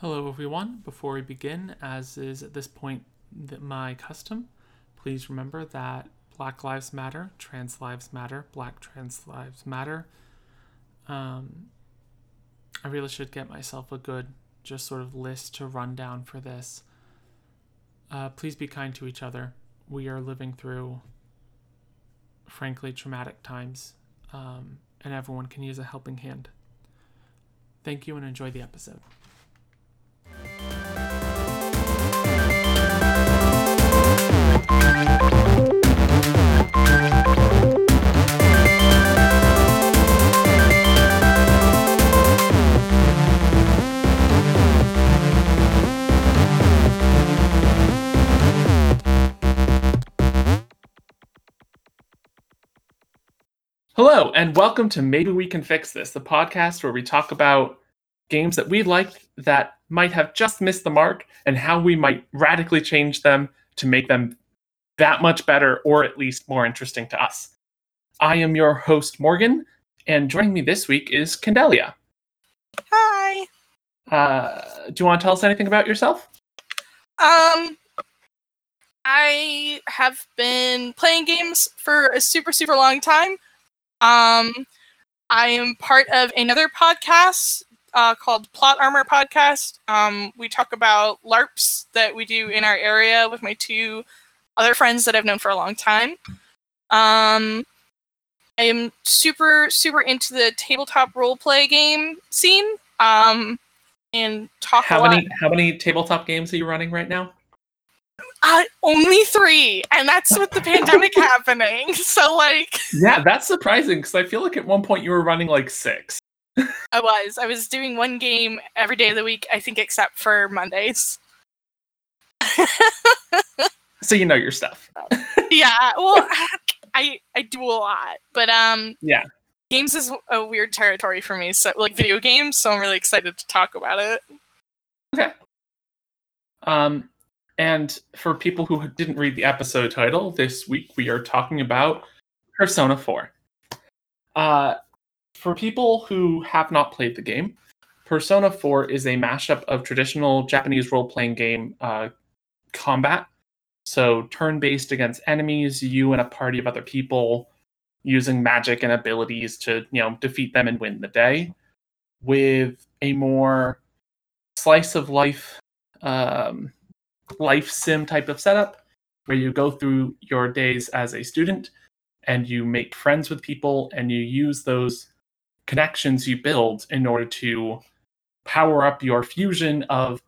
Hello, everyone. Before we begin, as is at this point my custom, please remember that Black Lives Matter, Trans Lives Matter, Black Trans Lives Matter. Um, I really should get myself a good, just sort of list to run down for this. Uh, please be kind to each other. We are living through, frankly, traumatic times, um, and everyone can use a helping hand. Thank you and enjoy the episode. Hello, and welcome to Maybe We Can Fix This, the podcast where we talk about games that we like that might have just missed the mark and how we might radically change them to make them that much better or at least more interesting to us. I am your host, Morgan, and joining me this week is Candelia. Hi. Uh, do you want to tell us anything about yourself? Um, I have been playing games for a super, super long time. Um, I am part of another podcast uh, called Plot Armor Podcast. Um, we talk about LARPs that we do in our area with my two other friends that I've known for a long time. Um, I am super, super into the tabletop role play game scene. Um, and talk. How many? How many tabletop games are you running right now? Uh, only three, and that's with the pandemic happening. So, like, yeah, that's surprising because I feel like at one point you were running like six. I was. I was doing one game every day of the week, I think, except for Mondays. so you know your stuff. yeah. Well, I I do a lot, but um. Yeah. Games is a weird territory for me. So like video games, so I'm really excited to talk about it. Okay. Um, and for people who didn't read the episode title, this week we are talking about Persona 4. Uh, for people who have not played the game, Persona 4 is a mashup of traditional Japanese role playing game uh, combat. So, turn based against enemies, you and a party of other people using magic and abilities to, you know, defeat them and win the day with a more slice of life um, life sim type of setup where you go through your days as a student and you make friends with people and you use those connections you build in order to power up your fusion of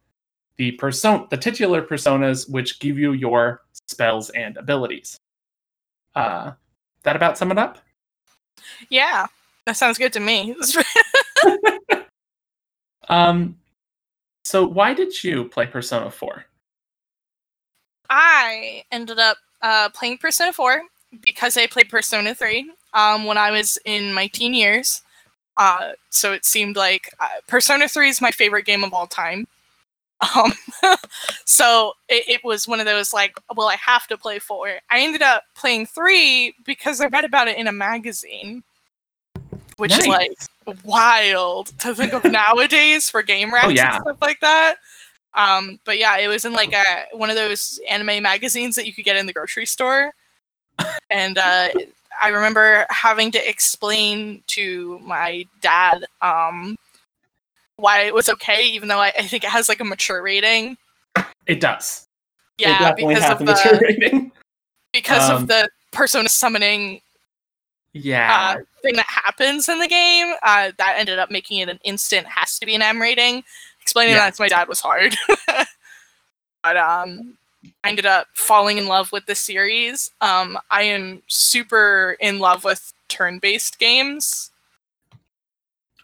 the person the titular personas which give you your spells and abilities. Uh that about sum it up? Yeah that sounds good to me. Um so why did you play persona 4 i ended up uh, playing persona 4 because i played persona 3 um, when i was in my teen years uh, so it seemed like uh, Persona 3 is my favorite game of all time. Um, so it, it, was one of those like, well, I have to play 4. I ended up playing 3 because I read about it in a magazine, which nice. is like wild to think of nowadays for game racks oh, yeah. and stuff like that. Um, but yeah, it was in like a one of those anime magazines that you could get in the grocery store, and uh, I remember having to explain to my dad um, why it was okay, even though I, I, think it has like a mature rating. It does. Yeah, it because of the mature rating. because um, of the persona summoning. Yeah. Uh, thing that happens in the game uh, that ended up making it an instant has to be an M rating. Explaining yeah. that to my dad was hard. but um, I ended up falling in love with the series. Um, I am super in love with turn-based games.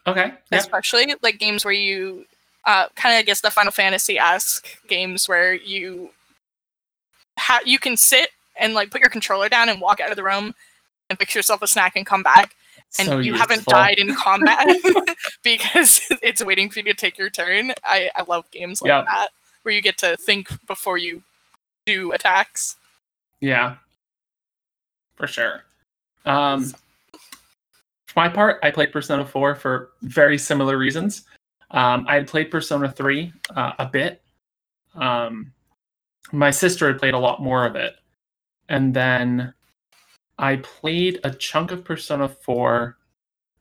Okay. Especially like games where you uh, kind of I guess the Final Fantasy esque games where you ha- you can sit and like put your controller down and walk out of the room and fix yourself a snack and come back and so you useful. haven't died in combat because it's waiting for you to take your turn. I, I love games like yep. that where you get to think before you do attacks. Yeah, for sure. Um, for my part, I played Persona 4 for very similar reasons. Um, I had played Persona 3 uh, a bit. Um, my sister had played a lot more of it. And then I played a chunk of Persona 4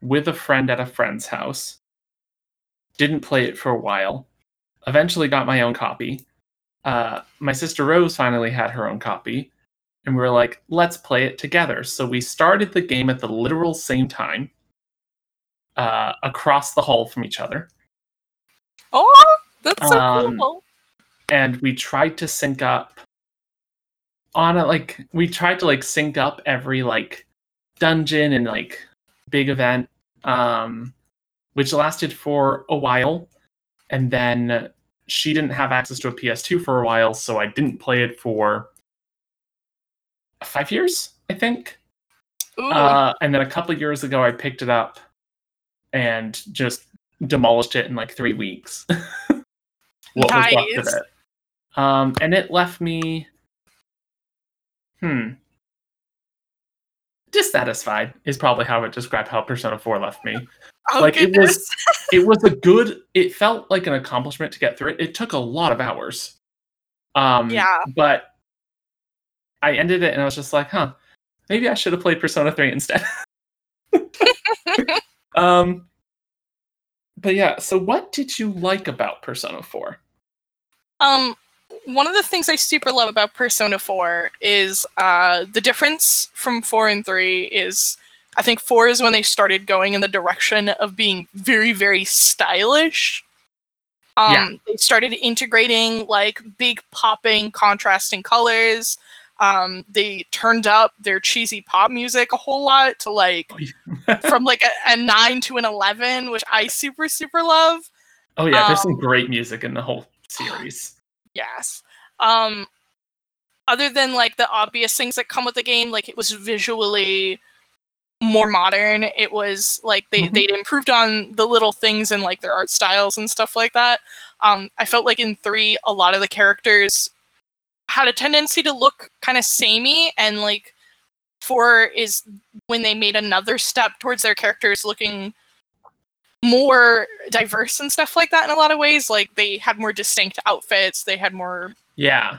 with a friend at a friend's house. Didn't play it for a while. Eventually got my own copy. Uh, my sister Rose finally had her own copy. And we were like, let's play it together. So we started the game at the literal same time, uh, across the hall from each other. Oh, that's so Um, cool. and we tried to sync up on a like we tried to like sync up every like dungeon and like big event um which lasted for a while and then she didn't have access to a PS2 for a while so I didn't play it for 5 years I think uh, and then a couple of years ago, I picked it up and just demolished it in like three weeks. what was left of it? Um, and it left me, hmm, dissatisfied. Is probably how I would describe how Persona Four left me. oh, like, it was- It was a good. It felt like an accomplishment to get through it. It took a lot of hours. Um, Yeah. But I ended it and I was just like, huh, maybe I should have played Persona 3 instead. um, but yeah, so what did you like about Persona 4? Um, one of the things I super love about Persona 4 is uh, the difference from 4 and 3 is I think 4 is when they started going in the direction of being very, very stylish. Um, Yeah. They started integrating like big popping, contrasting colors. Um, they turned up their cheesy pop music a whole lot to like from like a, a 9 to an 11, which I super, super love. Oh yeah, there's some Um, great music in the whole series. Yes. Um other than like the obvious things that come with the game, like it was visually more modern. It was like they Mhm. they'd improved on the little things and like their art styles and stuff like that. Um I felt like in 3 a lot of the characters had a tendency to look kind of samey and like 4 is when they made another step towards their characters looking more diverse and stuff like that in a lot of ways. Like they had more distinct outfits, they had more Yeah.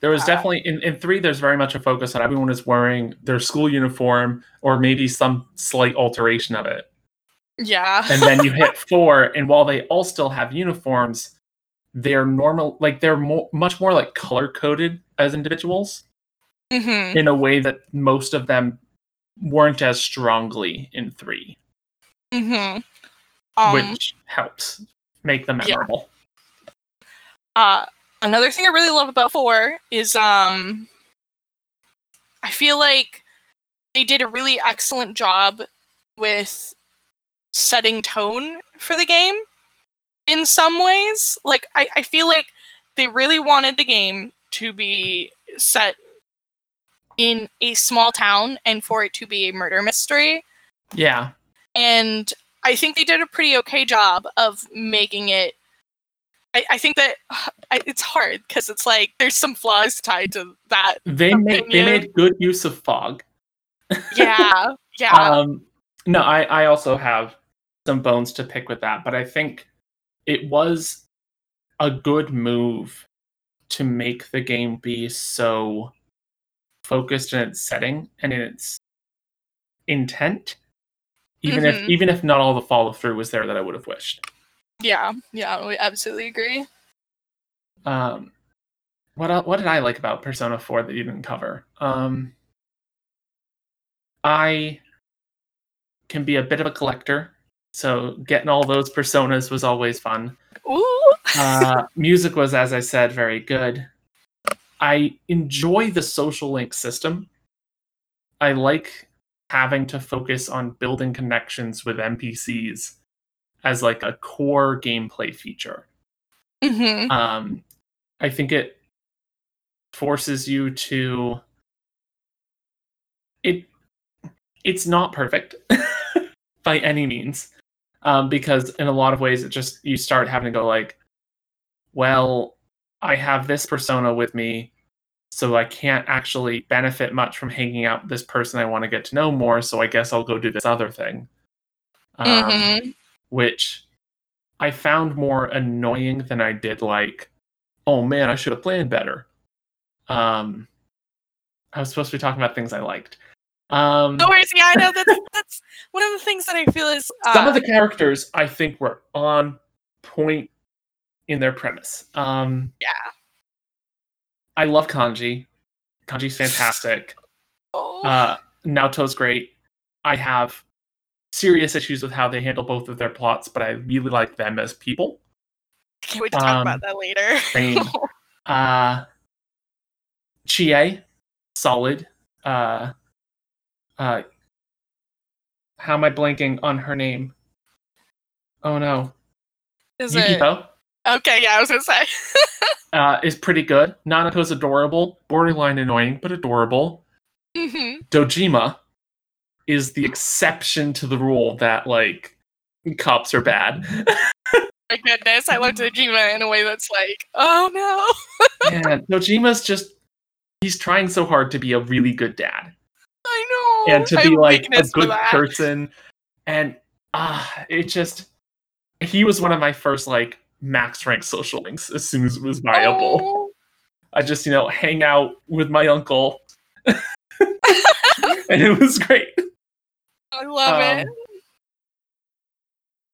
There was Uh, definitely in, in three there's very much a focus on everyone is wearing their school uniform or maybe some slight alteration of it. yeah. and then you hit four and while they all still have uniforms they're normal like they're more, much more like color coded as individuals hmm in a way that most of them weren't as strongly in three hmm Um, which helps make them yeah. memorable uh, another thing I really love about four is um, I feel like they did a really excellent job with setting tone for the game in some ways. Like I, I feel like they really wanted the game to be set in a small town and for it to be a murder mystery. yeah and I think they did a pretty okay job of making it. I, I think that I, it's hard because it's like there's some flaws tied to that. they made they made good use of fog Yeah, yeah, um no i i also have some bones to pick with that but i think it was a good move to make the game be so focused in its setting and in its intent even if Mhm. even if not all the follow through was there that i would have wished yeah, yeah. We absolutely agree. um what el- what did i like about persona 4 that you didn't cover um i can be a bit of a collector so getting all those personas was always fun Ooh, uh, music was, as I said, very good. I enjoy the social link system. I like having to focus on building connections with NPCs as like a core gameplay feature. hmm Um, I think it forces you to. It it's not perfect by any means, um, because in a lot of ways it just you start having to go like, well, I have this persona with me, so I can't actually benefit much from hanging out with this person I want to get to know more. So I guess I'll go do this other thing, um, hmm which I found more annoying than I did like, oh man, I should have planned better. Um, I was supposed to be talking about things I liked. Um, No worries. Yeah, I know that's that's one of the things that I feel is uh, some of the characters I think were on point in their premise. Um, Yeah. I love Kanji. Kanji's fantastic. oh, Uh, Naoto's great. I have serious issues with how they handle both of their plots, but I really like them as people. can't wait to talk um, about that later. Same. uh, Chie, solid. Uh, uh, how am I blanking on her name? Oh no, Is it okay? Yeah, I was gonna say. uh, is pretty good. Nanako's adorable, borderline annoying, but adorable. hmm Dojima is the exception to the rule that like cops are bad. My goodness, I love Dojima in a way that's like, oh no, yeah, Dojima's just he's trying so hard to be a really good dad. I know. and to be like a good person and ah it just he was one of my first like max rank social links as soon as it was viable Oh. i just you know hang out with my uncle and it was great I love it. Um,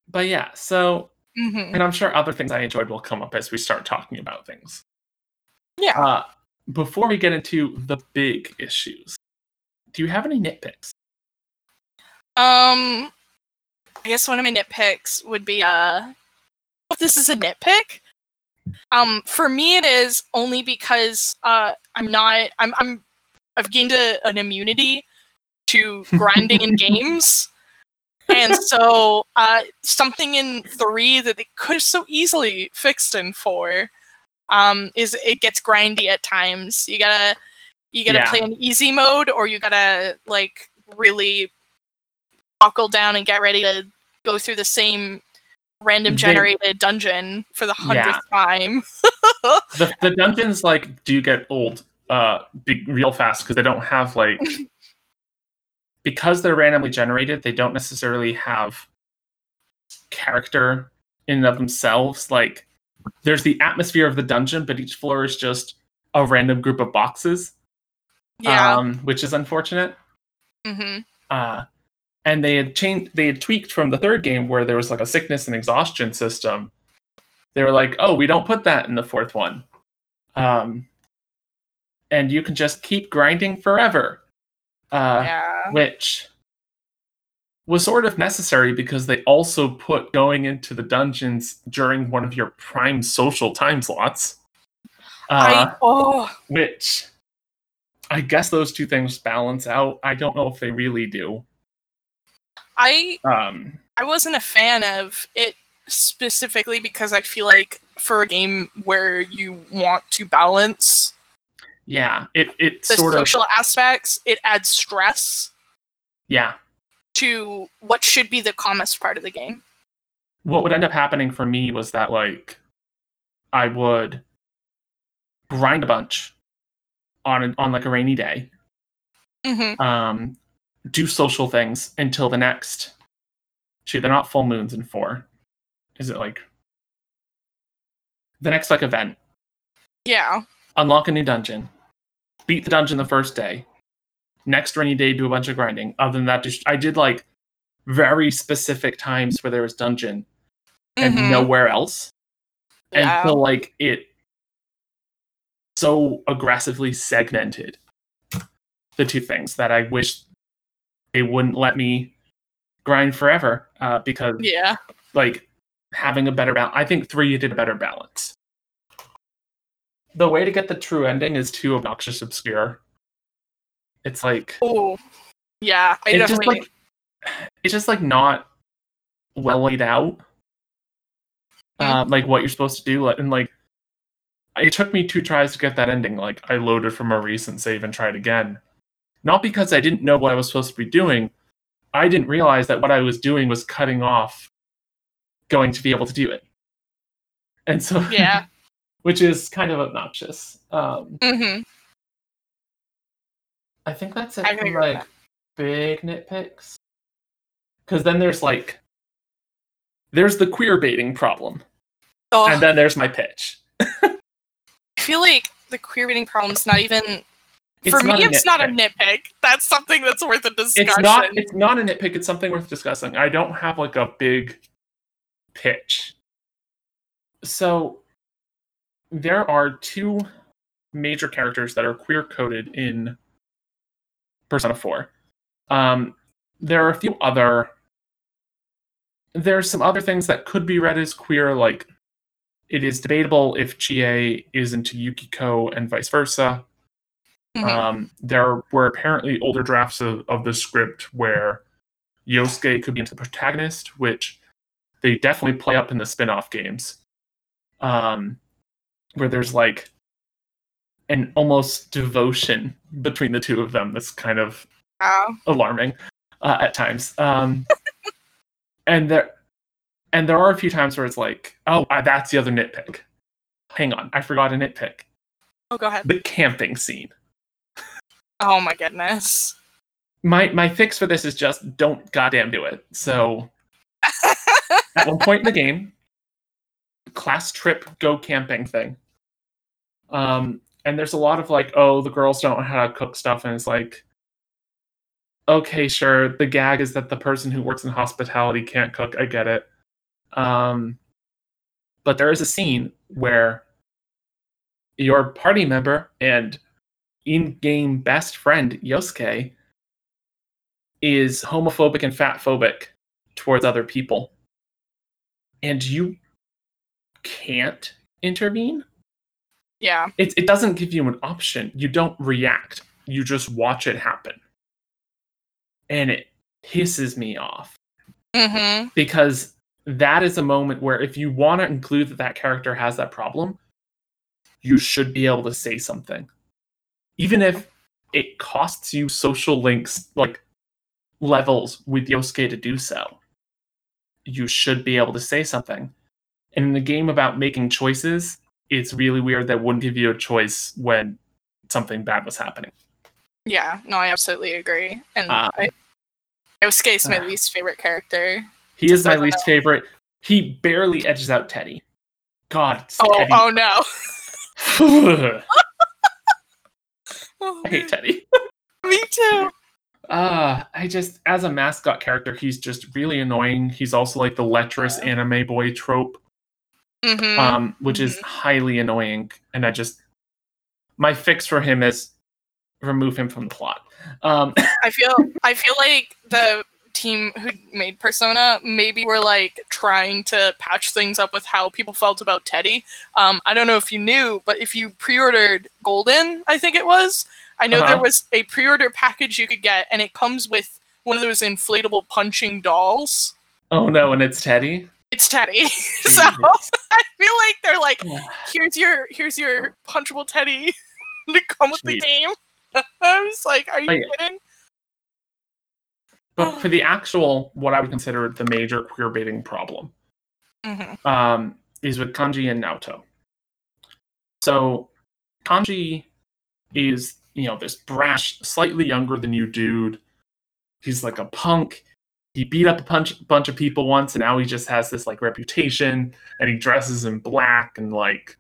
but yeah so hmm and i'm sure other things i enjoyed will come up as we start talking about things Yeah. uh before we get into the big issues do you have any nitpicks Um, I guess one of my nitpicks would be uh, if this is a nitpick. Um, for me, it is only because uh, I'm not. I'm. I'm. I've gained a, an immunity to grinding in games, and so uh, something in three that they could have so easily fixed in four, um, is it gets grindy at times. You gotta. You gotta Yeah. play in easy mode, or you gotta like really buckle down and get ready to go through the same random They- generated dungeon for the hundredth time. the, the dungeons like do get old uh be, real fast because they don't have like because they're randomly generated they don't necessarily have character in and of themselves like there's the atmosphere of the dungeon but each floor is just a random group of boxes yeah. um which is unfortunate hmm uh and they had changed they had tweaked from the third game where there was like a sickness and exhaustion system. They were like oh we don't put that in the fourth one. Um and you can just keep grinding forever. Uh yeah. which was sort of necessary because they also put going into the dungeons during one of your prime social time slots. Uh, I oh. which i guess those two things balance out. I don't know if they really do I um I wasn't a fan of it specifically because I feel like for a game where you want to balance yeah it it the sort of social aspects, it adds stress yeah. to what should be the calmest part of the game. what would end up happening for me was that like i would grind a bunch on an, on like a rainy day. Hmm um do social things until the next shoot they're not full moons in four is it like the next like event Yeah. unlock a new dungeon beat the dungeon the first day next rainy day do a bunch of grinding other than that just i did like very specific times where there was dungeon and Mhm. nowhere else Yeah. until like it so aggressively segmented the two things that i wish they wouldn't let me grind forever uh, because Yeah. like having a better balance i think three did a better balance the way to get the true ending is too obnoxious obscure it's like Oh. Yeah. I it's just like it's just like not well laid out Mm. um, like what you're supposed to do and like it took me two tries to get that ending like i loaded from a recent save and tried again not because i didn't know what i was supposed to be doing i didn't realize that what i was doing was cutting off going to be able to do it and so Yeah. which is kind of obnoxious um hmm I think that's it for like that. big nitpicks. Because then there's like there's the queer baiting problem, Oh, and then there's my pitch. I feel like the queer reading problem's not even for me. It's not a nitpick. That's something that's worth a discussion. It's not. It's not a nitpick. It's something worth discussing. I don't have like a big pitch. So there are two major characters that are queer coded in Persona 4. Um, there are a few other. There's some other things that could be read as queer, like it is debatable if Chie is into Yukiko and vice versa. Mhm. Um, there were apparently older drafts of, of the script where Yosuke could be the protagonist, which they definitely play up in the spin off games. Um, where there's like an almost devotion between the two of them that's kind of alarming uh, at times. Um, and there, and there are a few times where it's like, oh, uh, that's the other nitpick. Hang on, I forgot a nitpick. Oh, go ahead. The camping scene. Oh my goodness. My my fix for this is just don't goddamn do it. So at one point in the game, class trip go camping thing. Um, and there's a lot of like, oh, the girls don't know how to cook stuff, and it's like, okay, sure. The gag is that the person who works in hospitality can't cook. I get it. Um, but there is a scene where your party member and in-game best friend Yosuke is homophobic and fatphobic towards other people, and you can't intervene. Yeah. It, it doesn't give you an option. You don't react. You just watch it happen. And it pisses me off Mm-hmm. because that is a moment where if you want to include that that character has that problem, you should be able to say something. Even if it costs you social links, like levels with Yosuke to do so, you should be able to say something. And in a game about making choices, it's really weird that wouldn't give you a choice when something bad was happening. Yeah. No, I absolutely agree. And Uh, I, Yosuke is my uh, least favorite character. He is my least favorite. He barely edges out Teddy. God, Oh, Teddy. oh no. Oh, I hate Teddy. Me too. Uh, I just, as a mascot character, he's just really annoying. He's also like the lecherous anime boy trope, Mm-hmm. um, which is highly annoying. And I just, my fix for him is remove him from the plot. Um, I feel I feel like the team who made Persona maybe were like trying to patch things up with how people felt about Teddy. Um, I don't know if you knew, but if you pre-ordered Golden, I think it was, I know Uh-huh. there was a pre-order package you could get, and it comes with one of those inflatable punching dolls. oh no, and it's Teddy. It's Teddy, so I feel like they're like, here's your here's your punchable Teddy to come with the game. I was like, are you Oh, yeah. kidding? But for the actual, what I would consider the major queer baiting problem, hmm um, is with Kanji and Naoto. So Kanji is, you know, this brash, slightly younger than you dude. He's like a punk. He beat up a bunch, bunch of people once, and now he just has this like reputation. And he dresses in black and like,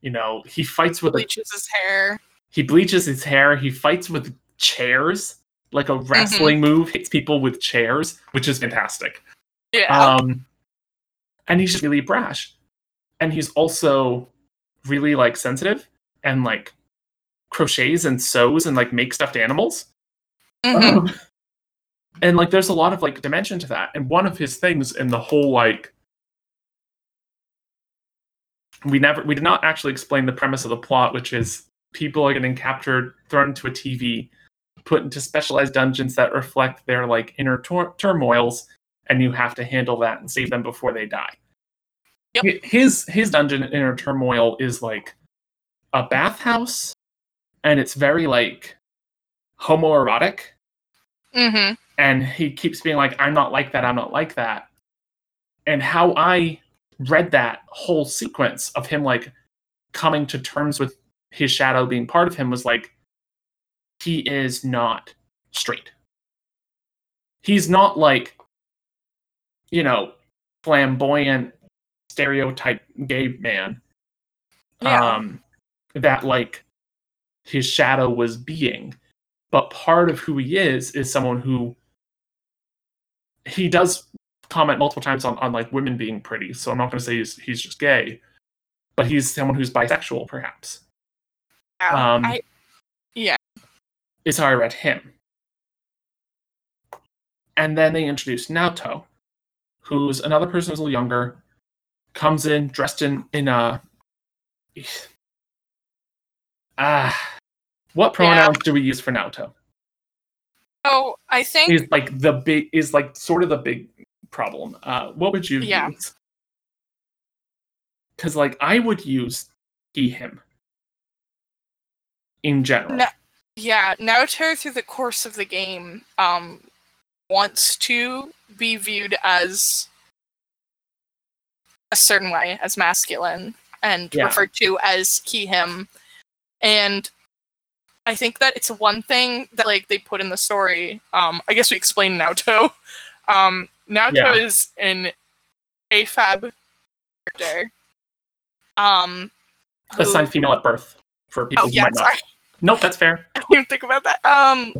you know, he fights with a, Bleaches his hair. he bleaches his hair. He fights with chairs, like a wrestling move. Hits people with chairs, which is fantastic. Yeah. Um, and he's just really brash, and he's also really like sensitive and like crochets and sews and like make stuffed animals. Mhm. Um, and like, there's a lot of like dimension to that. And one of his things in the whole like, we never, we did not actually explain the premise of the plot, which is people are getting captured, thrown into a TV, put into specialized dungeons that reflect their like inner tor- turmoils, and you have to handle that and save them before they die. Yep. His his dungeon inner turmoil is like a bathhouse, and it's very like homoerotic Mhm. and he keeps being like i'm not like that i'm not like that and how i read that whole sequence of him like coming to terms with his shadow being part of him was like he is not straight he's not like you know flamboyant stereotype gay man Yeah. um that like his shadow was being but part of who he is is someone who he does comment multiple times on, on like women being pretty so i'm not going to say he's, he's just gay but he's someone who's bisexual perhaps um, I. is how i read him and then they introduced naoto who's another person who's a little younger comes in dressed in in a ah what pronouns do we use for naoto Oh, I think is like the big is like sort of the big problem. Uh, what would you Yeah. use? Because like I would use he him in general. No. Yeah, Naoto through the course of the game um wants to be viewed as a certain way, as masculine, and Yeah. referred to as he him. And I think that it's one thing that like they put in the story. Um, I guess we explain Naoto. Um, Naoto Yeah. is an AFAB character. Um, who- Assigned female at birth for people oh who yeah, might not. Nope, that's fair. I didn't think about that. Um,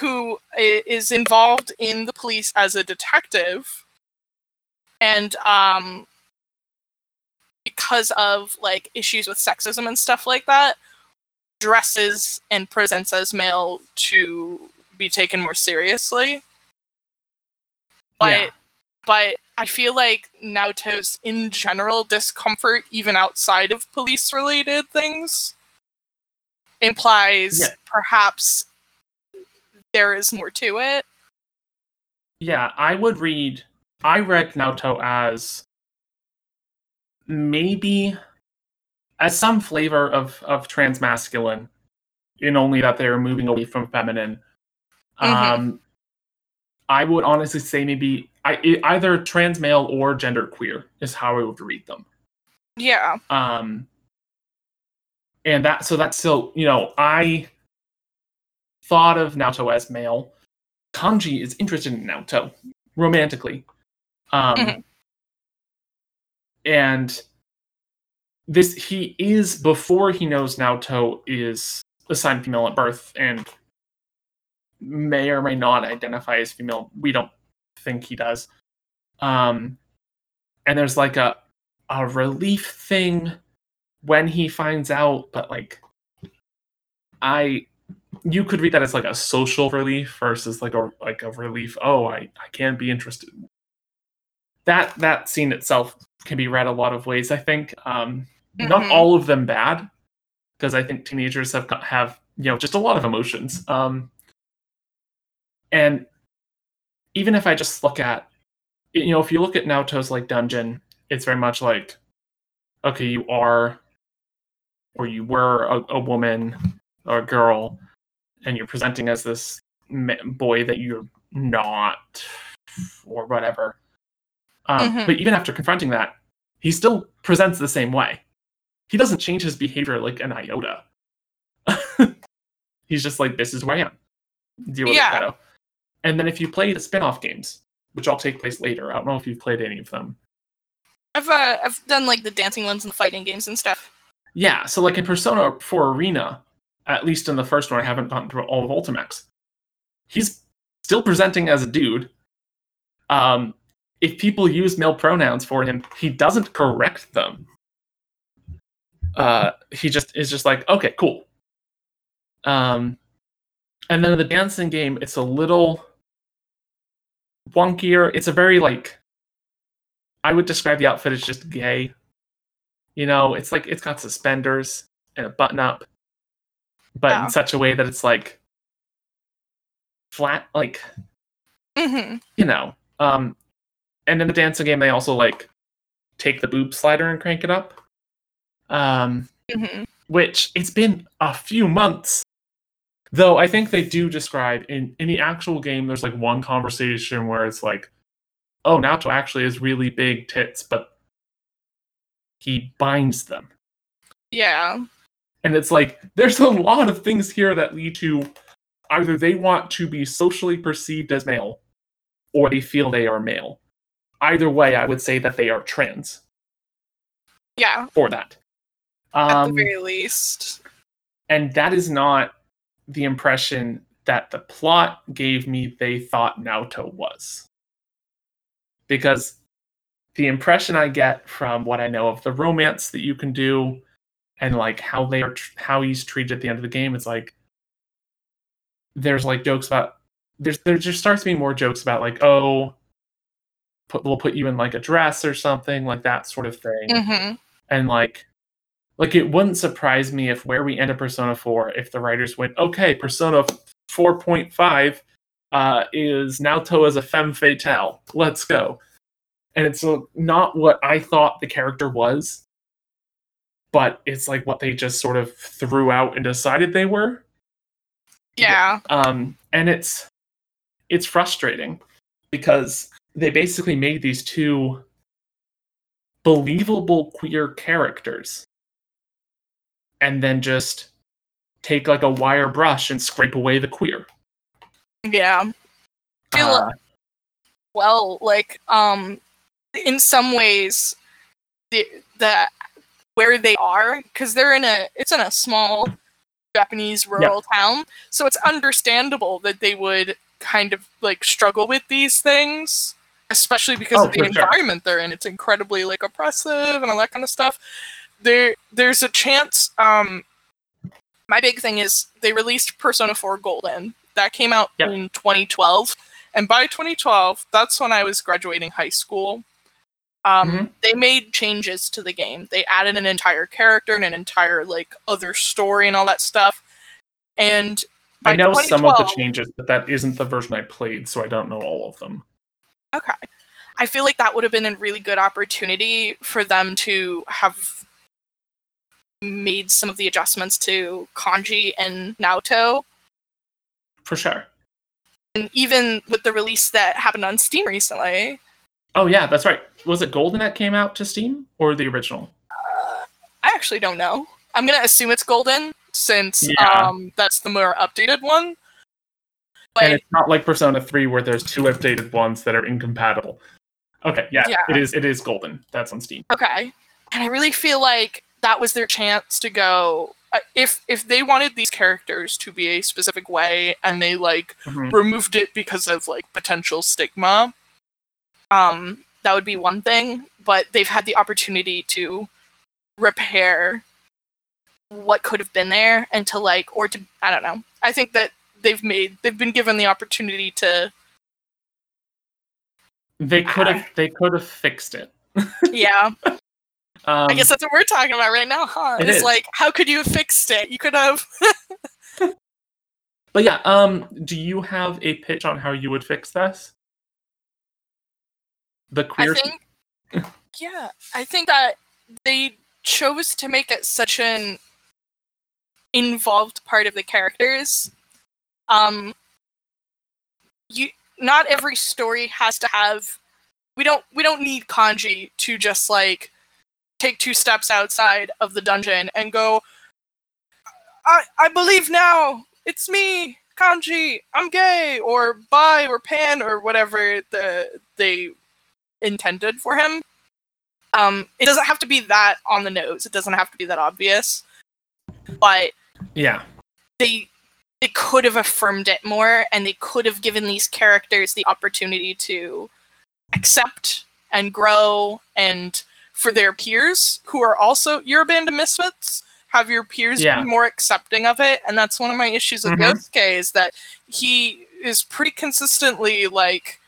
who is involved in the police as a detective, and um, because of like issues with sexism and stuff like that, dresses and presents as male to be taken more seriously. But Yeah. but I feel like Naoto's in general discomfort, even outside of police related things, implies Yeah. perhaps there is more to it. Yeah, I would read. I read Naoto as maybe as some flavor of of transmasculine, in only that they're moving away from feminine. Mhm. Um, I would honestly say maybe I, either trans male or gender queer is how I would read them. Yeah. Um, and that so that's still you know I thought of Naoto as male. Kanji is interested in Naoto romantically. Um, Mhm. and this he is before he knows Naoto is assigned female at birth and may or may not identify as female. We don't think he does. Um, and there's like a a relief thing when he finds out, but like I you could read that as like a social relief versus like a like a relief. Oh, I I can't be interested. That that scene itself can be read a lot of ways. I think um, not Mhm. all of them bad because I think teenagers have got- have you know just a lot of emotions. Um, and even if I just look at you know if you look at Naoto's like dungeon, it's very much like okay, you are or you were a, a woman or a girl, and you're presenting as this boy that you're not, or whatever. Um, Mhm. But even after confronting that, he still presents the same way. He doesn't change his behavior like an iota. He's just like, this is who I am. Deal with Yeah. it, And then if you play the spin-off games, which all take place later, I don't know if you've played any of them. I've uh, I've done like the dancing ones and the fighting games and stuff. Yeah, so like in Persona 4 Arena, at least in the first one, I haven't gotten through all of Ultimax. He's still presenting as a dude. Um, if people use male pronouns for him, he doesn't correct them. Uh, he just is just like, okay, cool. Um, and then the dancing game, it's a little wonkier. It's a very like, I would describe the outfit as just gay. You know, it's like it's got suspenders and a button up, but Oh. in such a way that it's like flat, like hmm you know. Um, and in the dancing game, they also like take the boob slider and crank it up. Um, hmm which it's been a few months. Though I think they do describe in in the actual game, there's like one conversation where it's like, "Oh, Naoto actually has really big tits, but he binds them." Yeah. And it's like there's a lot of things here that lead to either they want to be socially perceived as male or they feel they are male. either way, I would say that they are trans Yeah, for that. at the Um, very least. and that is not the impression that the plot gave me they thought Naoto was. Because the impression I get from what I know of the romance that you can do and like how they are tr- how he's treated at the end of the game is like there's like jokes about there's there just starts to be more jokes about like oh put, we'll put you in like a dress or something like that sort of thing. Hmm and like like it wouldn't surprise me if where we end up persona 4 if the writers went okay persona 4.5 uh, is naoto as a femme fatale. Let's go and it's not what i thought the character was but it's like what they just sort of threw out and decided they were Yeah. um, and it's it's frustrating because they basically made these two believable queer characters and then just take like a wire brush and scrape away the queer Yeah. Uh, well like um in some ways the the where they are because they're in a it's in a small japanese rural town so it's understandable that they would kind of like struggle with these things especially because Oh, of the for sure. environment they're in. It's incredibly like oppressive and all that kind of stuff. There there's a chance um my big thing is they released persona 4 golden. That came out in 2012 and by 2012 that's when i was graduating high school um, Mhm. they made changes to the game they added an entire character and an entire like other story and all that stuff and i know some of the changes but that isn't the version i played so i don't know all of them Okay. I feel like that would have been a really good opportunity for them to have made some of the adjustments to kanji and Naoto. for sure And even with the release that happened on Steam recently, oh yeah that's right was it golden that came out to steam or the original uh, I actually don't know. I'm going to assume it's golden since Yeah. um, that's the more updated one. But and it's not like Persona 3 where there's two updated ones that are incompatible. Okay, yeah, Yeah. it is it is golden. That's on Steam. Okay. And I really feel like that was their chance to go uh, if if they wanted these characters to be a specific way and they like Mhm. removed it because of like potential stigma um that would be one thing but they've had the opportunity to repair what could have been there and to like or to I don't know. I think that they've made they've been given the opportunity to They could have they could have fixed it. yeah Um, I guess that's what we're talking about right now, huh? It it's is. like, how could you have fixed it? You could have. but yeah, um, do you have a pitch on how you would fix this? The I think. yeah, I think that they chose to make it such an involved part of the characters. Um, you not every story has to have. We don't. We don't need kanji to just like take two steps outside of the dungeon and go. I I believe now. It's me, kanji. I'm gay, or bi, or pan, or whatever the they intended for him. Um, it doesn't have to be that on the nose. It doesn't have to be that obvious. But yeah, they they could have affirmed it more and they could have given these characters the opportunity to accept and grow and for their peers who are also you're band of misfits have your peers Yeah. be more accepting of it and that's one of my issues with Mhm. Yosuke is that he is pretty consistently like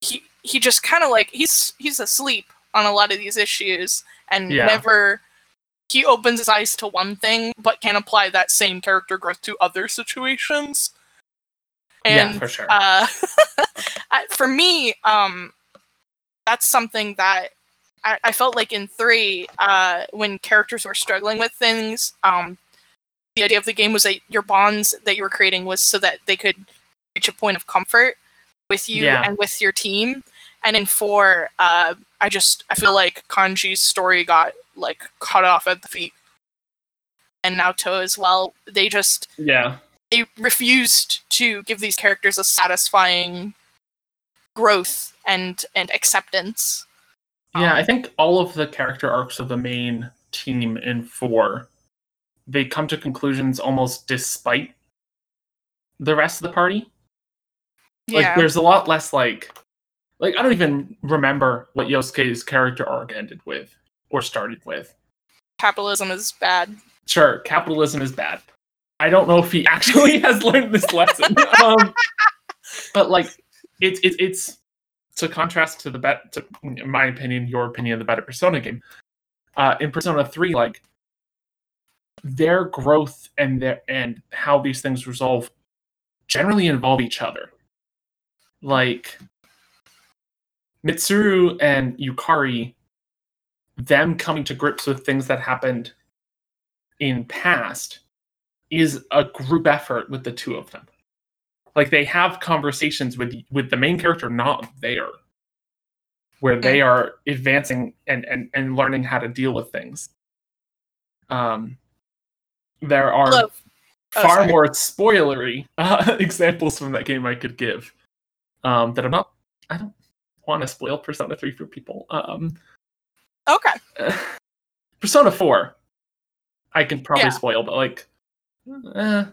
he he just kind of like he's he's asleep on a lot of these issues and Yeah. never he opens his eyes to one thing but can apply that same character growth to other situations and yeah, for sure. uh, for me, um, that's something that I, I felt like in three, uh, when characters were struggling with things, um, the idea of the game was that your bonds that you were creating was so that they could reach a point of comfort with you Yeah. and with your team. And in four, uh, I just I feel like Kanji's story got like cut off at the feet, and Naoto as well. They just yeah, they refused to give these characters a satisfying growth and and acceptance. Yeah, I Um, think all of the character arcs of the main team in four, they come to conclusions almost despite the rest of the party. Like yeah, there's a lot less like like I don't even remember what Yosuke's character arc ended with or started with. capitalism is bad. Sure, capitalism is bad. I don't know if he actually has learned this lesson. um, but like it's it's it's to contrast to the bet to in my opinion, your opinion, the better Persona game. Uh, in Persona Three, like their growth and their and how these things resolve generally involve each other. Like Mitsuru and Yukari, them coming to grips with things that happened in past is a group effort with the two of them. Like they have conversations with with the main character not there, where they are advancing and and and learning how to deal with things. Um, there are Oh, far sorry. more spoilery uh, examples from that game I could give. Um, that I'm not. I don't want to spoil Persona Three for people. Um, Okay. Persona Four, I can probably Yeah. spoil, but like, eh,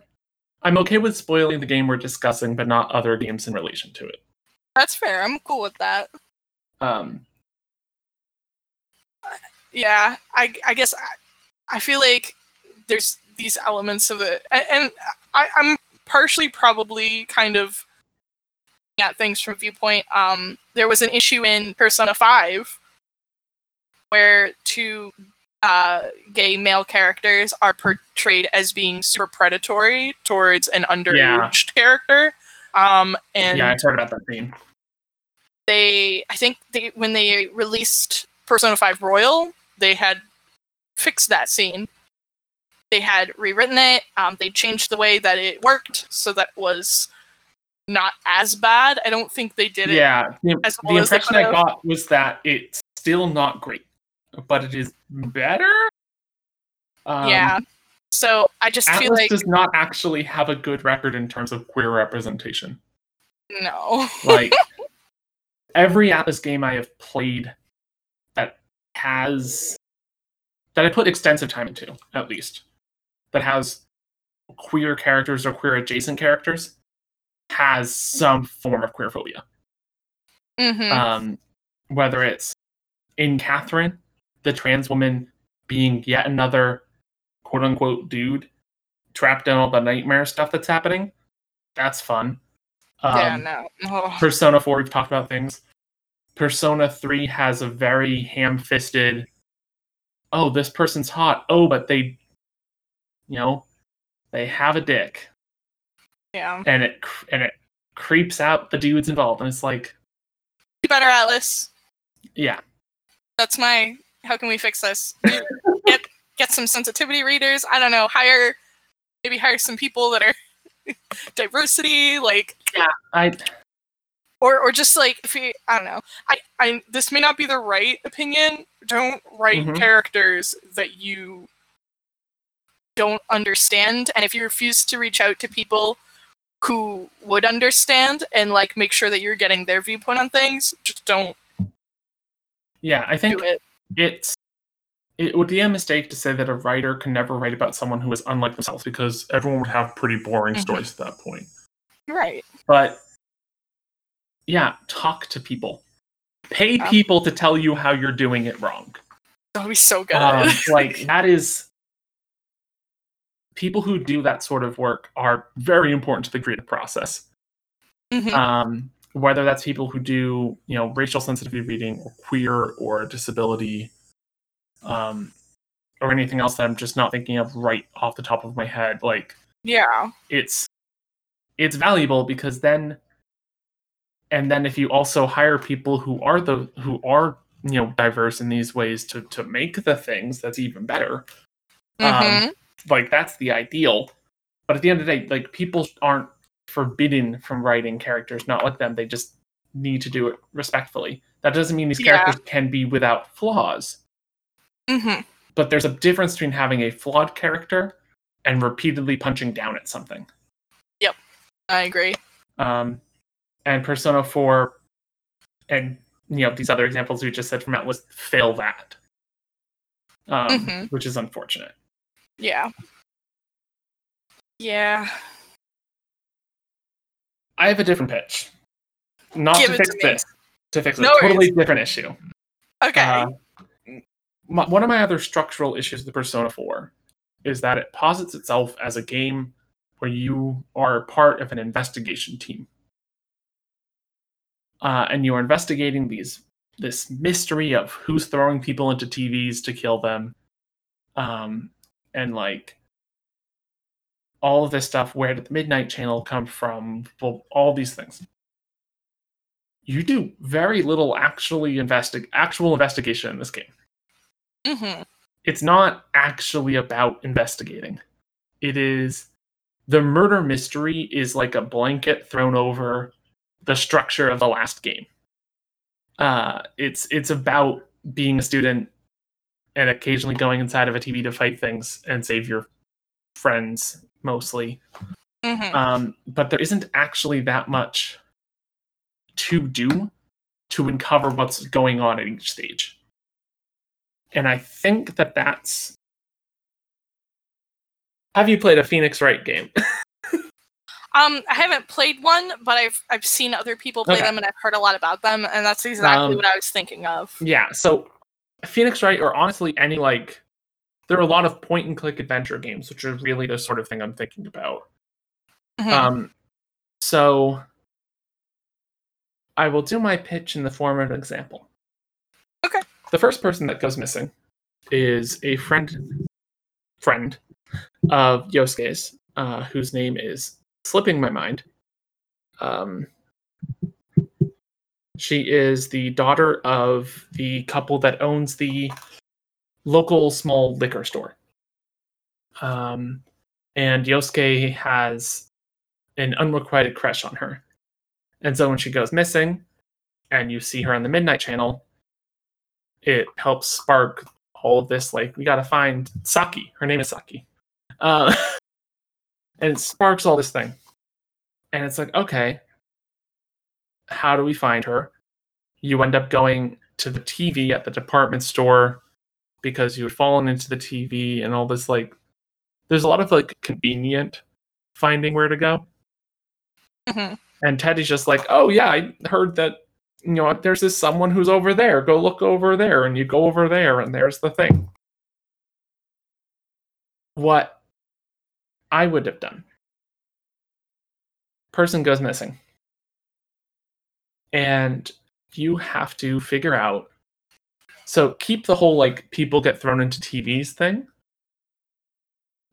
I'm okay with spoiling the game we're discussing, but not other games in relation to it. That's fair. I'm cool with that. Um, Yeah, I I guess I, I feel like there's these elements of it, and, and I, I'm partially probably kind of at things from viewpoint. Um, there was an issue in Persona Five where two uh, gay male characters are portrayed as being super predatory towards an underaged character. Um, and yeah, I've heard about that theme. they I think they when they released Persona 5 Royal, they had fixed that scene. They had rewritten it. Um, they changed the way that it worked so that was not as bad. I don't think they did it. Yeah, the, as the impression I got was that it's still not great, but it is better. Um, yeah. So I just Atlus feel like does not actually have a good record in terms of queer representation. no. Like every Atlus game I have played that has that I put extensive time into, at least, that has queer characters or queer adjacent characters, has some form of queer phobia. hmm Um, whether it's in Catherine, the trans woman being yet another quote unquote dude trapped in all the nightmare stuff that's happening. That's fun. Um, yeah, no. Oh, Persona 4, we've talked about things. Persona 3 has a very ham fisted, oh, this person's hot. Oh, but they, you know, they have a dick. Yeah. And it, and it creeps out the dudes involved. And it's like, Be better, Atlus. yeah, That's my. How can we fix this? get get some sensitivity readers. I don't know. Hire maybe hire some people that are diversity, like yeah, I, or or just like if you I don't know. I I this may not be the right opinion. Don't write Mhm. characters that you don't understand, and if you refuse to reach out to people who would understand and like make sure that you're getting their viewpoint on things, just don't yeah, I think it. it's it would be a mistake to say that a writer can never write about someone who is unlike themselves because everyone would have pretty boring Mhm. stories at that point. Right. But yeah, talk to people. Pay Yeah. people to tell you how you're doing it wrong. That would be so good. Um, like that is people who do that sort of work are very important to the creative process. Mhm. um, whether that's people who do you know racial sensitivity reading or queer or disability um, or anything else that i'm just not thinking of right off the top of my head like yeah. it's it's valuable because then and then if you also hire people who are the who are you know diverse in these ways to to make the things that's even better um, Mhm. Like that's the ideal but at the end of the day like people aren't forbidden from writing characters not like them they just need to do it respectfully that doesn't mean these Yeah. characters can be without flaws Mhm. but there's a difference between having a flawed character and repeatedly punching down at something Yep, I agree. um, and persona 4 and you know these other examples we just said from Atlus fail that, um, Mhm. which is unfortunate. Yeah. Yeah. I have a different pitch, not Give to fix to this, to fix No a totally worries. different issue. Okay. Uh, my, one of my other structural issues with Persona 4 is that it posits itself as a game where you are part of an investigation team. Uh, and you are investigating these this mystery of who's throwing people into TVs to kill them. Um, and like all of this stuff, where did the Midnight Channel come from? Well, all these things. You do very little actually investi- actual investigation in this game hmm it's not actually about investigating. It is the murder mystery is like a blanket thrown over the structure of the last game. Uh, it's it's about being a student and occasionally going inside of a TV to fight things and save your friends mostly. hmm Um, but there isn't actually that much to do to uncover what's going on at each stage. And I think that that's. Have you played a Phoenix Wright game? Um, I haven't played one, but I've I've seen other people play Okay. them, and I've heard a lot about them, and that's exactly Um, what I was thinking of. yeah, so Phoenix Wright, or honestly any like, there are a lot of point and click adventure games, which are really the sort of thing I'm thinking about. Mhm. Um, so I will do my pitch in the form of an example. Okay. The first person that goes missing is a friend friend of Yosuke's, uh, whose name is slipping my mind. Um, she is the daughter of the couple that owns the local small liquor store. Um, and Yosuke has an unrequited crush on her. And so when she goes missing and you see her on the Midnight Channel, it helps spark all of this like, we got to find Saki. Her name is Saki. Uh, and it sparks all this thing. And it's like, okay, how do we find her? You end up going to the TV at the department store because you had fallen into the TV and all this like there's a lot of like convenient finding where to go. Mhm. And Teddy's just like, "Oh yeah, I heard that you know there's this someone who's over there. Go look over there." And you go over there and there's the thing. What I would have done. Person goes missing. And you have to figure out so keep the whole like people get thrown into TVs thing.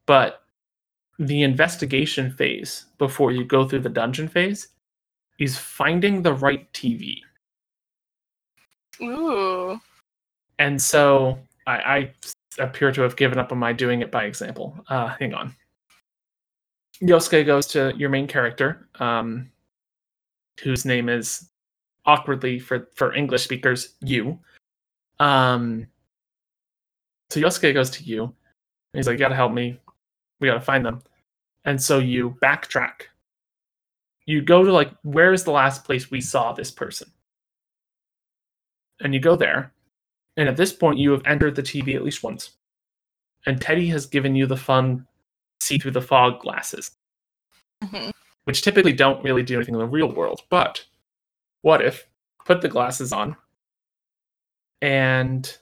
But the investigation phase before you go through the dungeon phase is finding the right TV. Ooh. And so I, I appear to have given up on my doing it by example. Uh, hang on. Yosuke goes to your main character, um, whose name is awkwardly for, for English speakers, you. Um, so Yosuke goes to you. And he's like, You gotta help me. We gotta find them. And so you backtrack. You go to like, where's the last place we saw this person? And you go there. And at this point, you have entered the TV at least once. And Teddy has given you the fun see through the fog glasses, Mhm. which typically don't really do anything in the real world. But what if put the glasses on and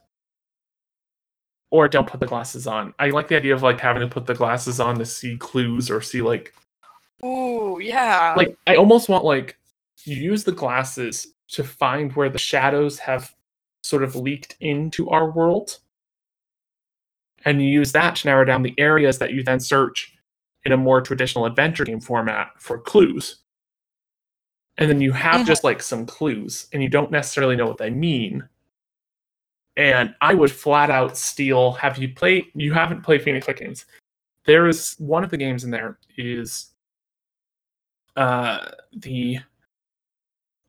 or don't put the glasses on. I like the idea of like having to put the glasses on to see clues or see like Ooh, yeah. like I almost want like you use the glasses to find where the shadows have sort of leaked into our world. And you use that to narrow down the areas that you then search in a more traditional adventure game format for clues. And then you have Mhm. just like some clues and you don't necessarily know what they mean. And I would flat out steal have you played you haven't played Phoenix games. There is one of the games in there is uh, the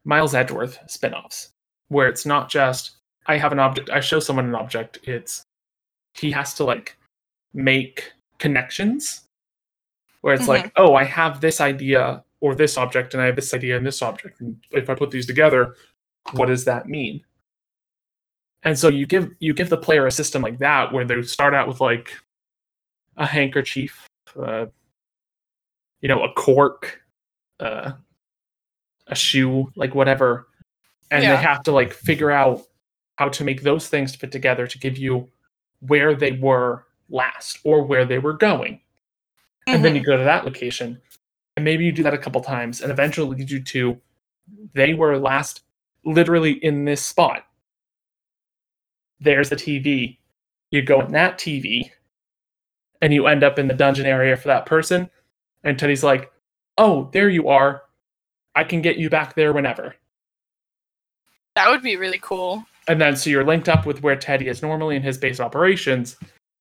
Miles Edgeworth spin-offs, where it's not just I have an object, I show someone an object. It's he has to like make connections, where it's like, oh, I have this idea or this object, and I have this idea and this object, and if I put these together, what does that mean? And so you give you give the player a system like that where they start out with like a handkerchief, uh, you know, a cork, uh, a shoe, like whatever, and Yeah. they have to like figure out how to make those things fit together to give you where they were last or where they were going. And then Mhm. you go to that location, and maybe you do that a couple times, and eventually leads you to they were last literally in this spot. There's the TV. You go in that TV, and you end up in the dungeon area for that person. And Teddy's like, "Oh, there you are. I can get you back there whenever." that would be really cool. And then so you're linked up with where Teddy is normally in his base operations,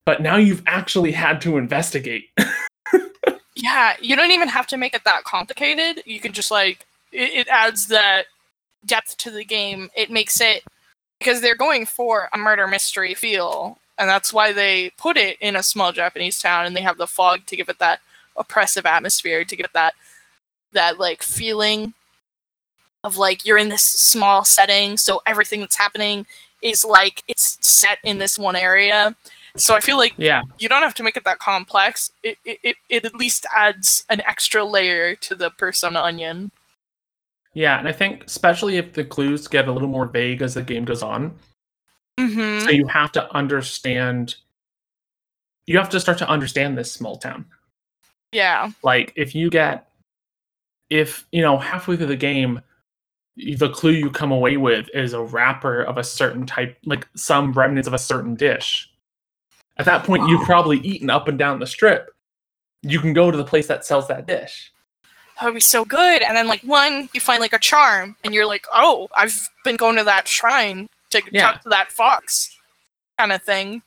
but now you've actually had to investigate. Yeah, you don't even have to make it that complicated. You can just like it, it adds that depth to the game. It makes it because they're going for a murder mystery feel, and that's why they put it in a small Japanese town, and they have the fog to give it that oppressive atmosphere, to give that that like feeling of like you're in this small setting, so everything that's happening is like it's set in this one area. So I feel like yeah. you don't have to make it that complex. It, it, it, at least adds an extra layer to the persona onion. Yeah, and I think especially if the clues get a little more vague as the game goes on, Mm-hmm. so you have to understand you have to start to understand this small town. Yeah. Like if you get if, you know, halfway through the game the clue you come away with is a wrapper of a certain type like some remnants of a certain dish. At that point you've probably eaten up and down the strip. You can go to the place that sells that dish. That would be so good. And then like one, you find like a charm, and you're like, oh, I've been going to that shrine to Yeah. talk to that fox, kind of thing.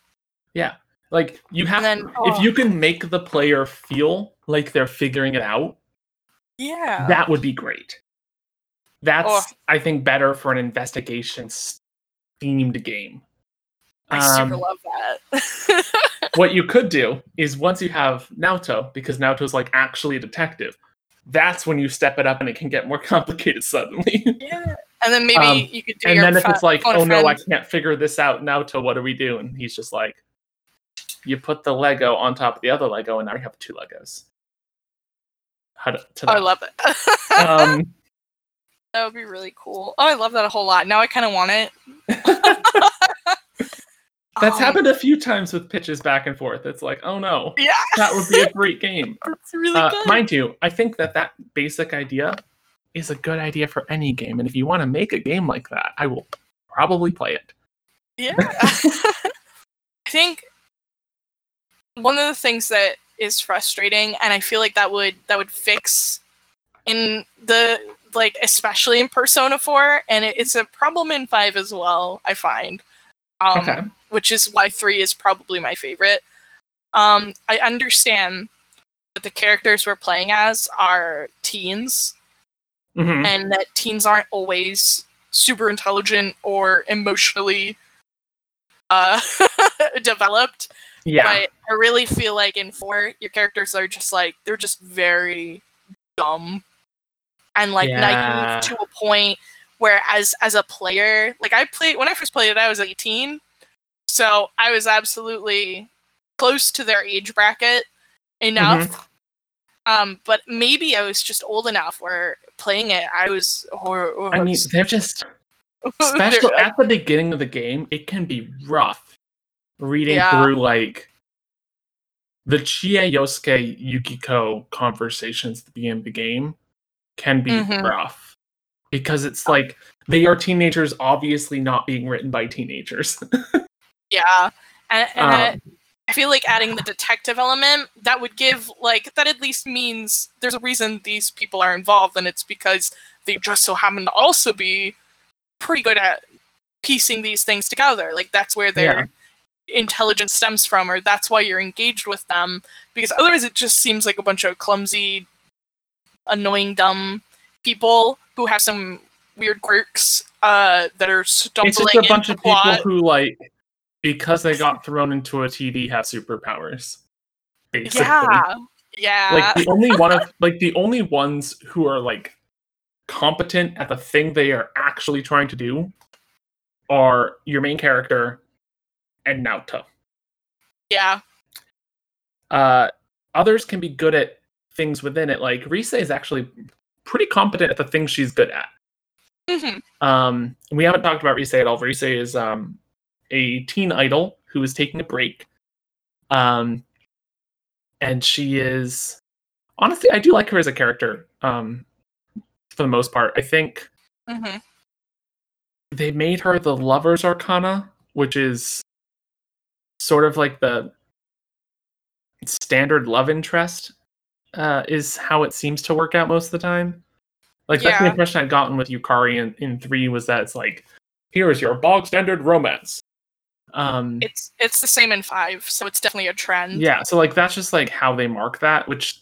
Yeah. Like you have then- if oh. you can make the player feel like they're figuring it out, Yeah. that would be great. That's Oh. I think better for an investigation themed game. I super Um, love that. what you could do is once you have Naoto, because Naoto's like actually a detective, that's when you step it up and it can get more complicated suddenly. yeah. And then maybe Um, you could do and then if fa- it's like, oh no, I can't figure this out, Naoto, what do we do? And he's just like, you put the Lego on top of the other Lego, and now you have two Legos. How to, to Oh, I love it. um, that would be really cool. Oh, I love that a whole lot. Now I kind of want it. That's Um, happened a few times with pitches back and forth. It's like, oh no, Yeah, that would be a great game. that's really Uh, good. mind you, I think that that basic idea is a good idea for any game, and if you want to make a game like that, I will probably play it. Yeah. I think one of the things that is frustrating and I feel like that would that would fix in the like especially in Persona 4 and it, it's a problem in 5 as well, I find. Um Okay. Which is why 3 is probably my favorite. Um I understand that the characters we're playing as are teens Mhm. and that teens aren't always super intelligent or emotionally uh developed Yeah, but i really feel like in four your characters are just like they're just very dumb and like Yeah. naive to a point where as as a player like i played when i first played it i was 18 so i was absolutely close to their age bracket enough um but maybe i was just old enough where playing it i was or, or I mean, they're just special they're- at the beginning of the game. It can be rough reading Yeah. through like the Chie Yosuke Yukiko conversations at the beginning of the game can be Mhm. rough because it's like they are teenagers, obviously not being written by teenagers. Yeah, and, and I- Um, I feel like adding the detective element that would give like that at least means there's a reason these people are involved, and it's because they just so happen to also be pretty good at piecing these things together. Like that's where their intelligence stems from, or that's why you're engaged with them. Because otherwise, it just seems like a bunch of clumsy, annoying, dumb people who have some weird quirks uh, that are stumbling it's just a bunch of people who like because they got thrown into a TV have superpowers. Basically. Yeah. Yeah. like the only one of like the only ones who are like competent at the thing they are actually trying to do are your main character and Naoto. Yeah. Uh, others can be good at things within it. Like Rise is actually pretty competent at the things she's good at. hmm Um, we haven't talked about Rise at all. Rise is um, a teen idol who is taking a break. Um, and she is honestly, I do like her as a character. Um, for the most part, I think hmm they made her the lover's arcana, which is sort of like the standard love interest. Uh, is how it seems to work out most of the time. Like that's the Yeah. impression I'd gotten with Yukari in, in three was that it's like, here is your bog standard romance. Um, It's it's the same in five, so it's definitely a trend. yeah, so like that's just like how they mark that, which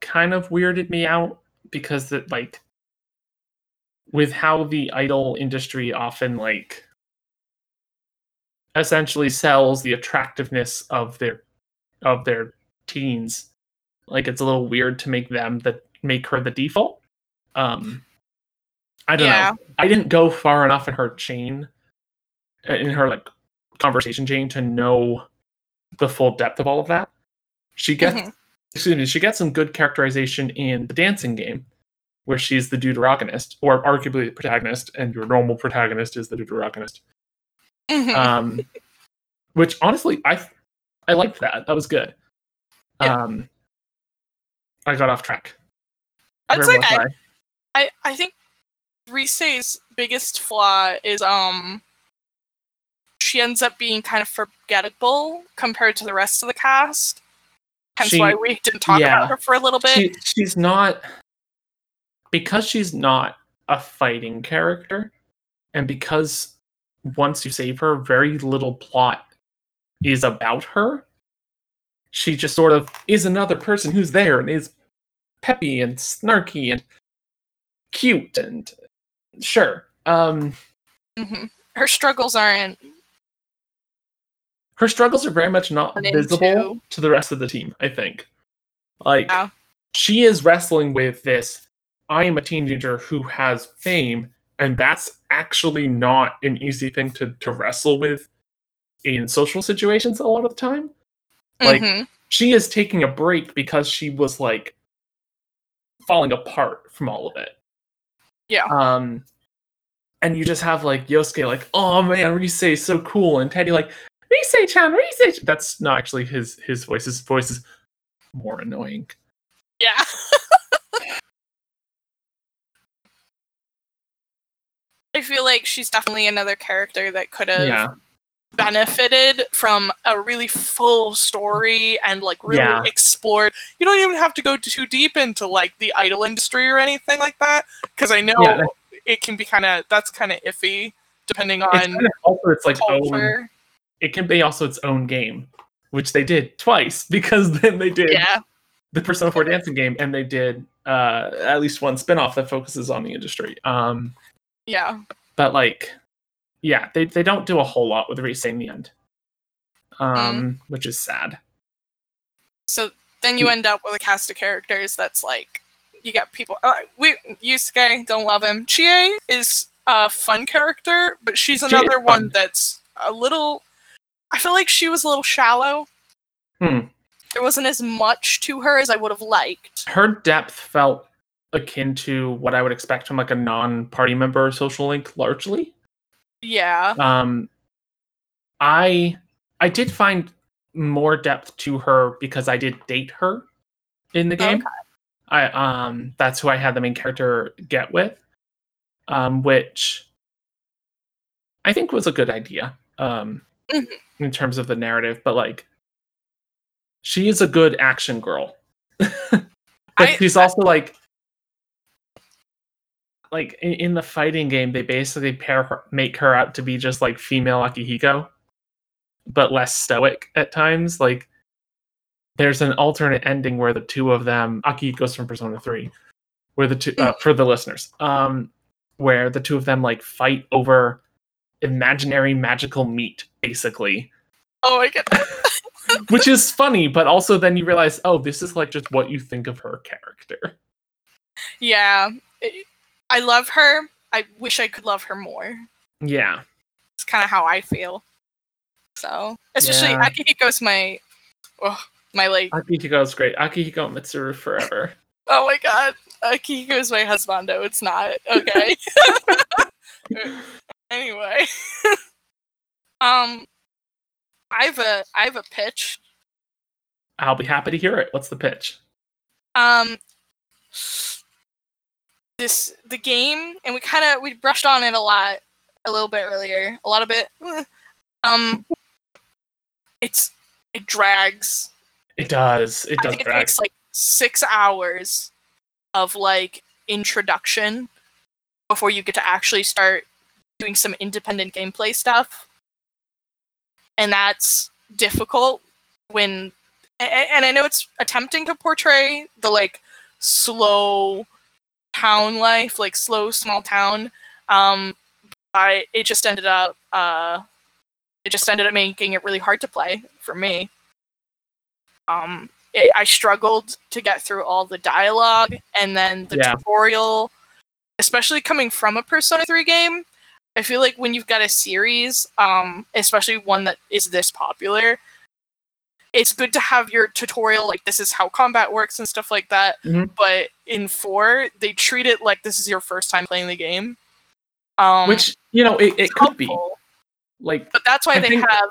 kind of weirded me out because that like with how the idol industry often like essentially sells the attractiveness of their of their teens like it's a little weird to make them the make her the default um i don't Yeah. know i didn't go far enough in her chain in her like conversation chain to know the full depth of all of that she gets Mhm. excuse me she gets some good characterization in the dancing game where she's the deuteragonist or arguably the protagonist and your normal protagonist is the deuteragonist Mhm. um, which honestly I I liked that. That was good. Yeah. Um, I got off track. That's okay. I? I I think Rise's biggest flaw is um she ends up being kind of forgettable compared to the rest of the cast. Hence She- why we didn't talk yeah. about her for a little bit. She, she's not because she's not a fighting character, and because once you save her, very little plot is about her. She just sort of is another person who's there and is peppy and snarky and cute and sure. Um, hmm Her struggles aren't her struggles are very much not visible to the rest of the team i think like Yeah. she is wrestling with this i am a teenager who has fame and that's actually not an easy thing to, to wrestle with in social situations a lot of the time Like- Mhm. she is taking a break because she was like falling apart from all of it Yeah. um and you just have like yosuke like oh man rise is so cool and teddy like rise chan rise that's not actually his his voice his voice is more annoying Yeah. I feel like she's definitely another character that could have yeah benefited from a really full story and like really Yeah. explored. You don't even have to go too deep into like the idol industry or anything like that because I know Yeah, it can be kind of that's kind of iffy depending it's on kind of also its like own culture. It can be also its own game which they did twice because then they did Yeah. the persona 4 dancing game and they did uh at least one spin-off that focuses on the industry um Yeah. but like yeah they, they don't do a whole lot with in the end um Mm. which is sad So then you end up with a cast of characters that's like you got people. Uh, we Yosuke don't love him. Chie is a fun character, but she's another one that's a little. I feel like she was a little shallow. Hmm. There wasn't as much to her as I would have liked. her depth felt akin to what I would expect from like a non-party member social link largely. Yeah. Um I I did find more depth to her because I did date her in the game. Okay. I um that's who I had the main character get with. Um which I think was a good idea. Um Mhm. In terms of the narrative, but like she is a good action girl. but I- she's also like like in, in the fighting game they basically pair her make her out to be just like female akihiko but less stoic at times like there's an alternate ending where the two of them akihiko's from persona 3 where the two uh, for the listeners um where the two of them like fight over imaginary magical meat basically Oh, I get that. which is funny but also then you realize oh this is like just what you think of her character Yeah. I love her. I wish I could love her more. Yeah. It's kind of how I feel. So, especially Yeah. Akihiko's my, oh, my like, Akihiko's great. Akihiko Mitsuru forever. oh my god, Akihiko's my husbando. It's not okay. anyway, um, I have a I have a pitch. I'll be happy to hear it. What's the pitch? Um, this the game, and we kind of we brushed on it a lot, a little bit earlier, a lot of it. eh. Um, it's it drags. It does. It I does think it takes like six hours of like introduction before you get to actually start doing some independent gameplay stuff. And that's difficult when and I know it's attempting to portray the like slow town life, like slow small town. Um I it just ended up uh it just ended up making it really hard to play for me. Um it, I struggled to get through all the dialogue and then the Yeah. tutorial, especially coming from a Persona 3 game. I feel like when you've got a series, um, especially one that is this popular, it's good to have your tutorial like this is how combat works and stuff like that. Mhm. But in four, they treat it like this is your first time playing the game. Um, Which you know, it, it could be like but that's why I they think- have.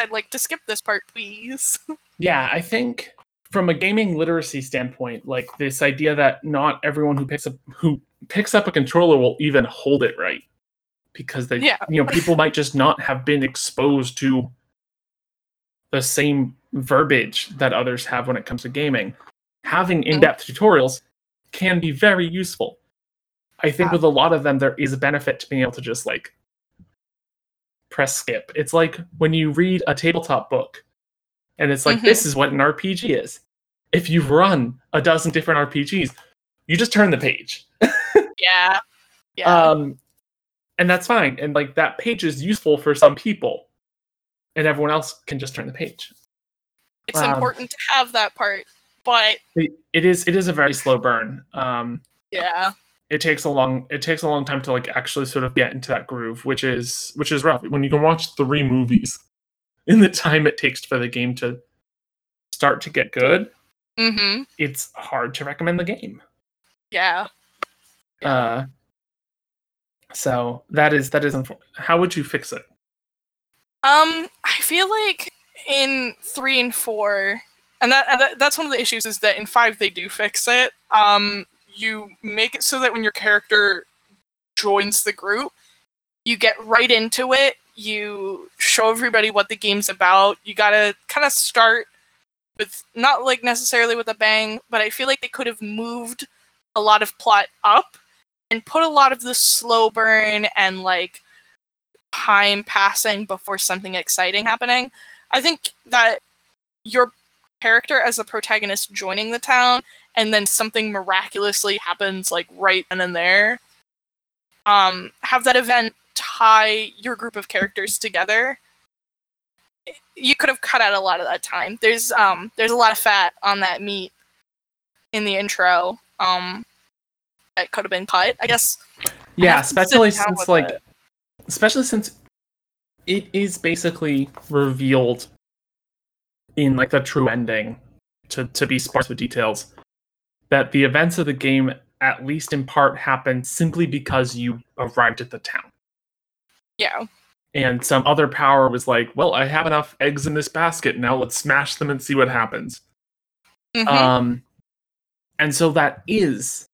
I'd like to skip this part, please. Yeah, I think from a gaming literacy standpoint, like this idea that not everyone who picks up who picks up a controller will even hold it right because they Yeah. you know people might just not have been exposed to the same verbiage that others have when it comes to gaming. Having in-depth tutorials can be very useful. I think Yeah. with a lot of them there is a benefit to being able to just like press skip. It's like when you read a tabletop book and it's like Mhm. this is what an RPG is. If you've run a dozen different RPGs, you just turn the page. yeah, yeah. Um and that's fine. And like that page is useful for some people. And everyone else can just turn the page. it's um, important to have that part, but It, it is it is a very slow burn. Um yeah, it takes a long it takes a long time to like actually sort of get into that groove, which is which is rough. When you can watch three movies in the time it takes for the game to start to get good, mm-hmm, it's hard to recommend the game. yeah. Uh, so that is that is how would you fix it? Um, I feel like in three and four, and that, and that that's one of the issues is that in five they do fix it. Um, you make it so that when your character joins the group, you get right into it. You show everybody what the game's about. You gotta kind of start with not like necessarily with a bang, but I feel like they could have moved a lot of plot up and put a lot of the slow burn and like time passing before something exciting happening. I think that your character as the protagonist joining the town and then something miraculously happens like right then and there. Um, have that event tie your group of characters together. You could have cut out a lot of that time. There's um there's a lot of fat on that meat in the intro. Um that could have been cut. I guess Yeah, sit especially since like it. especially since it is basically revealed in like the true ending to to be sparse with details that the events of the game at least in part happen simply because you arrived at the town yeah. and some other power was like well i have enough eggs in this basket now let's smash them and see what happens Mhm. um and so that is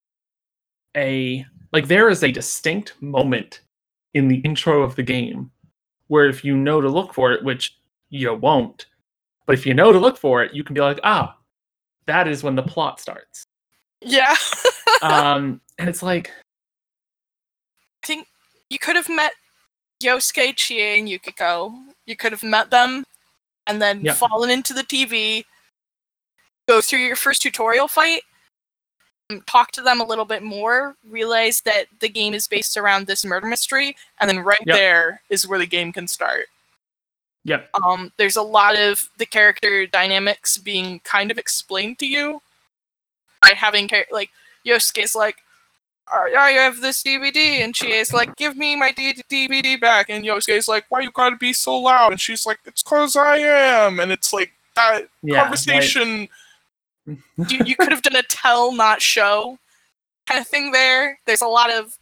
a like there is a distinct moment in the intro of the game where if you know to look for it which you won't but if you know to look for it you can be like ah that is when the plot starts yeah. um and it's like I think you could have met Yosuke, Chie, and Yukiko. You could have met them and then fallen into the TV, go through your first tutorial fight, talk to them a little bit more, realize that the game is based around this murder mystery, and then right Yep. there is where the game can start. yep Um, there's a lot of the character dynamics being kind of explained to you by having char- like Yosuke's like, I I have this DVD, and she is like, "Give me my D- DVD back." And Yosuke's like, "Why you gotta be so loud?" And she's like, "It's cause I am." And it's like that Yeah, conversation. You, you could have done a tell, not show kind of thing there. There's a lot of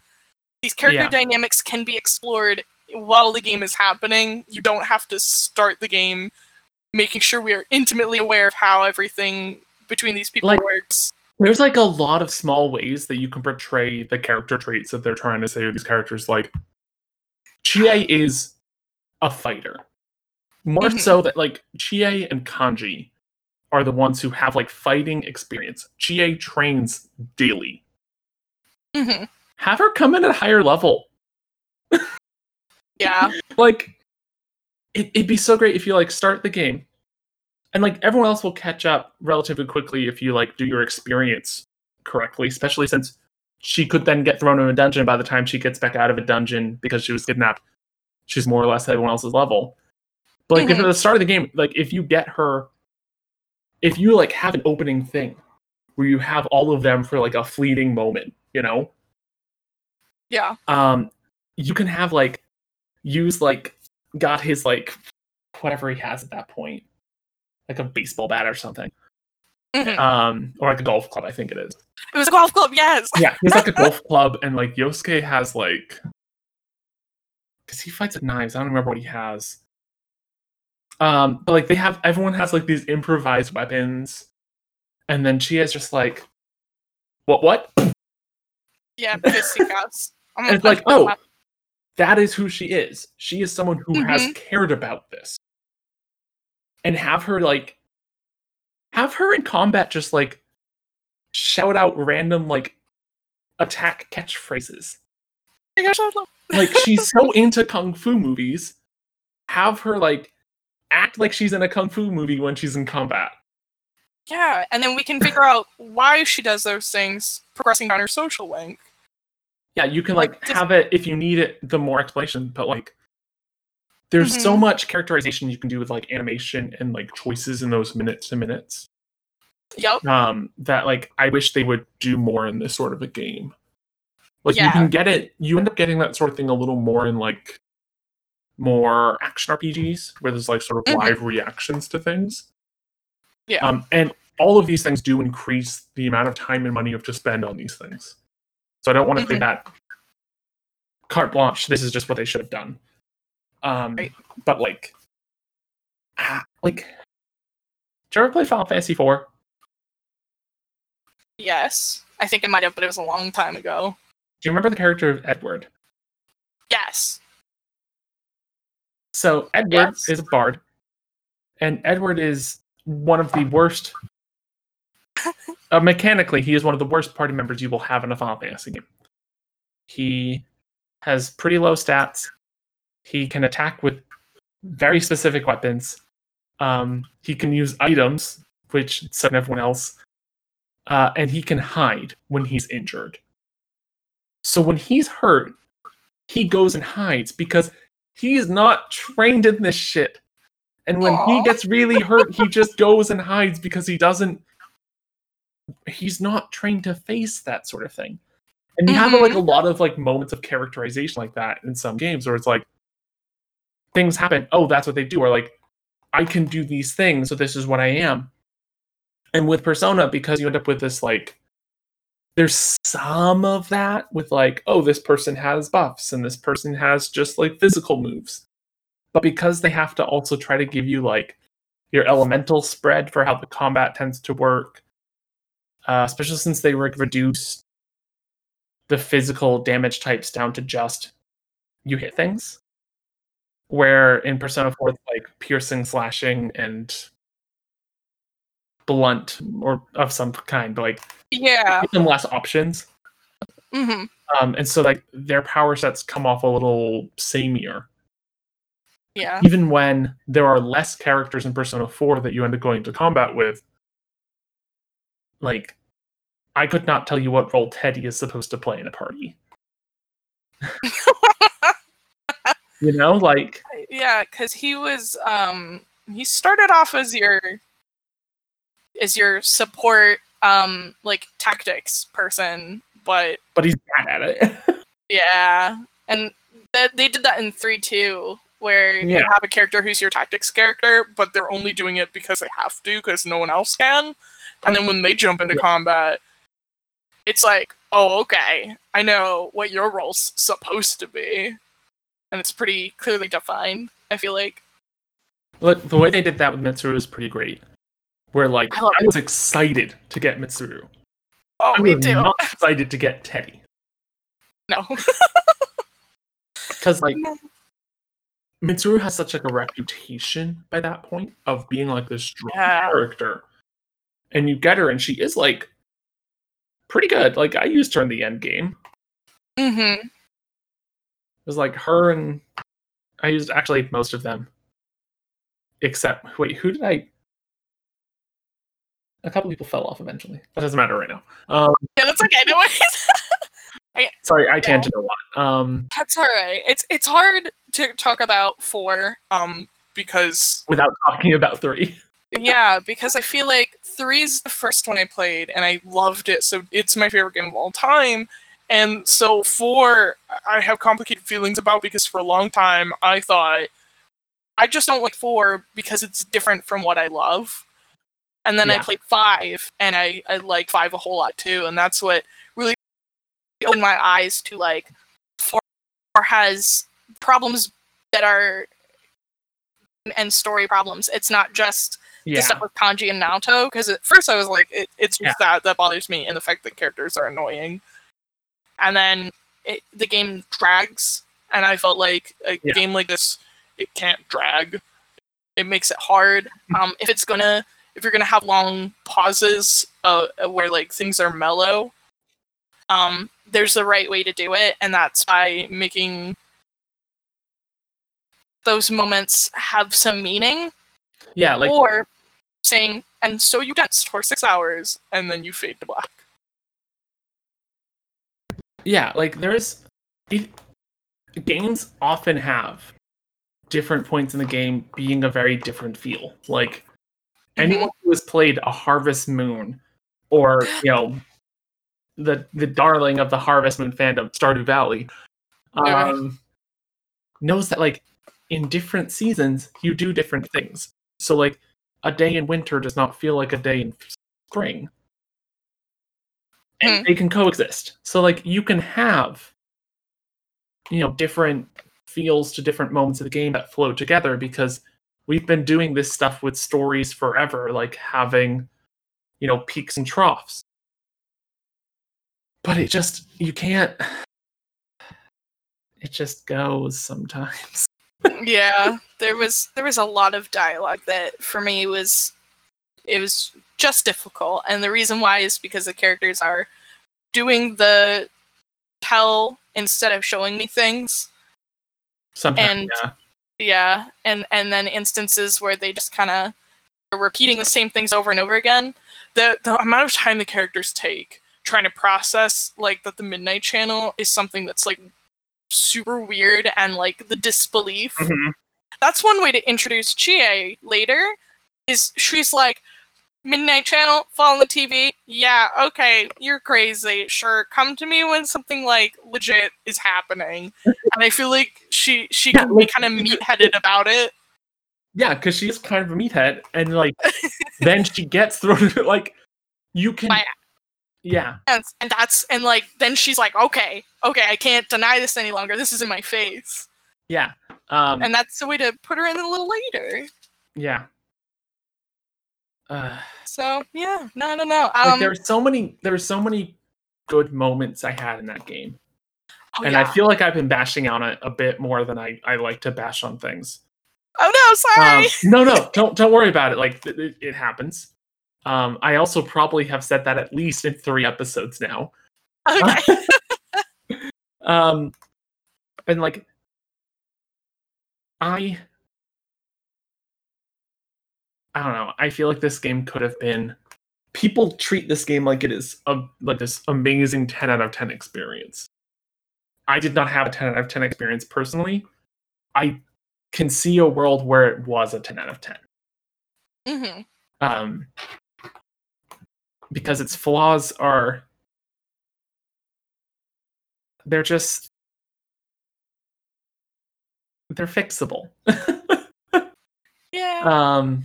these character Yeah. dynamics can be explored while the game is happening. You don't have to start the game making sure we are intimately aware of how everything between these people Like- works. There's like a lot of small ways that you can portray the character traits that they're trying to say to these characters. Like, Chie is a fighter. More Mhm. so that like Chie and Kanji are the ones who have like fighting experience. Chie trains daily. hmm Have her come in at a higher level. Yeah. like it, it'd be so great if you like start the game and like everyone else will catch up relatively quickly if you like do your experience correctly especially since she could then get thrown in a dungeon by the time she gets back out of a dungeon because she was kidnapped she's more or less at everyone else's level but like if Mhm. at the start of the game like if you get her if you like have an opening thing where you have all of them for like a fleeting moment you know Yeah. um you can have like use like got his like whatever he has at that point like a baseball bat or something Mhm. um or like a golf club i think it is It was a golf club, yes. yeah he's like a golf club and like yosuke has like because he fights with knives i don't remember what he has um but like they have everyone has like these improvised weapons and then she is just like what what Yeah, fisticuffs. And it's like, oh, that is who she is. She is someone who has Mm-hmm. cared about this. And have her like have her in combat just like shout out random like attack catchphrases. My gosh, I love- Like she's so into kung fu movies. Have her like act like she's in a kung fu movie when she's in combat. Yeah, and then we can figure out why she does those things, progressing down her social link. Yeah, you can Like, like have it if you need it the more explanation, but like there's so Mhm. much characterization you can do with like animation and like choices in those minutes to minutes. Yep. Um that like I wish they would do more in this sort of a game. Like you can get it you end up getting that sort of thing a little more in like more action RPGs where there's like sort of Mhm. live reactions to things. Yeah. Um and all of these things do increase the amount of time and money you have to spend on these things. So I don't want to say Mhm. that carte blanche. This is just what they should have done. Um, Right. but like, ah, like, did you ever play Final Fantasy IV? Yes. I think it might have, but it was a long time ago. Do you remember the character of Edward? Yes. So Edward Yes. is a bard, and Edward is one of the worst. uh, mechanically, he is one of the worst party members you will have in a Final Fantasy game. He has pretty low stats. He can attack with very specific weapons. Um, he can use items, which so can everyone else, uh, and he can hide when he's injured. So when he's hurt, he goes and hides because he's not trained in this shit. And when he gets really hurt, he just goes and hides because he doesn't. He's not trained to face that sort of thing. And you have like a mm-hmm. lot of like moments of characterization like that in some games where it's like things happen. Oh, that's what they do. Or like, I can do these things, so this is what I am. And with Persona, because you end up with this like there's some of that with like, oh, this person has buffs and this person has just like physical moves. But because they have to also try to give you like your elemental spread for how the combat tends to work, uh, especially since they like reduce the physical damage types down to just you hit things. Where in Persona 4, like piercing, slashing, and blunt or of some kind, like Yeah. give them less options. hmm Um, and so like their power sets come off a little samey Yeah. even when there are less characters in Persona 4 that you end up going to combat with. Like, I could not tell you what role Teddy is supposed to play in a party. you know, like Yeah, because he was um he started off as your as your support um like tactics person, but but he's bad at it. yeah, and that they did that in three two where Yeah. you have a character who's your tactics character, but they're only doing it because they have to, because no one else can. And then when they jump into Yeah. combat, it's like, oh, okay, I know what your role's supposed to be, and it's pretty clearly defined. I feel like. Look, the way they did that with Mitsuru is pretty great. Where like I I was excited to get Mitsuru. Oh, I me was too. not excited to get Teddy. No. Because like Mitsuru has such like a reputation by that point of being like this strong Yeah. character. And you get her and she is like pretty good. Like I used her in the end game. Mm-hmm. It was like her and I used actually most of them. Except wait, who did I a couple people fell off eventually. That doesn't matter right now. Um Yeah, that's okay. No worries. sorry, I tangent a lot. Um That's all right. It's it's hard to talk about four, um, because without talking about three. yeah, because I feel like three is the first one I played and I loved it, so it's my favorite game of all time. And so four, I have complicated feelings about because for a long time I thought I just don't like four because it's different from what I love. And then I Yeah. played five, and I I like five a whole lot too, and that's what really opened my eyes to like four has problems that are and story problems. It's not just Yeah. the stuff with Kanji and Naoto because at first I was like, it, it's just that that bothers me, and the fact that characters are annoying. And then it, the game drags, and I felt like a Yeah. game like this, it can't drag. It makes it hard. Um, if it's gonna, if you're gonna have long pauses, uh, where like things are mellow, um, there's the right way to do it, and that's by making those moments have some meaning yeah, like or saying, and so you danced for six hours, and then you fade to black. yeah, like there's it, games often have different points in the game being a very different feel. Like anyone who has played a Harvest Moon or you know the the darling of the Harvest Moon fandom, Stardew Valley, um, knows that like in different seasons you do different things. So like a day in winter does not feel like a day in spring. And Hmm. they can coexist. So like you can have you know different feels to different moments of the game that flow together because we've been doing this stuff with stories forever, like having you know peaks and troughs. But it just you can't it just goes sometimes. yeah, there was there was a lot of dialogue that for me was it was just difficult, and the reason why is because the characters are doing the tell instead of showing me things. Sometimes And- yeah. Yeah, and and then instances where they just kind of are repeating the same things over and over again. The the amount of time the characters take trying to process like that the Midnight Channel is something that's like super weird and like the disbelief. Mhm. That's one way to introduce Chie later. Is she's like Midnight Channel, fall on the TV. Yeah, okay, you're crazy. Sure, come to me when something like legit is happening. and I feel like she she Yeah, can be kind of meat-headed about it. Yeah, because she's kind of a meathead, and like then she gets thrown like you can. By- Yeah, And, and that's and like then she's like, okay, okay, I can't deny this any longer. This is in my face. yeah, um, And that's the way to put her in a little later. yeah. Uh, So yeah, no, no, no. like Um, there's so many, there's so many good moments I had in that game, oh, and yeah. I feel like I've been bashing on it a bit more than I I like to bash on things. oh no, sorry. Um, no, no, don't don't worry about it. Like it, it- it happens. Um, I also probably have said that at least in three episodes now. okay. um, and like, I, I don't know. I feel like this game could have been. People treat this game like it is a like this amazing ten out of ten experience. I did not have a ten out of ten experience personally. I can see a world where it was a ten out of ten. hmm Um, because its flaws are they're just they're fixable. Yeah. um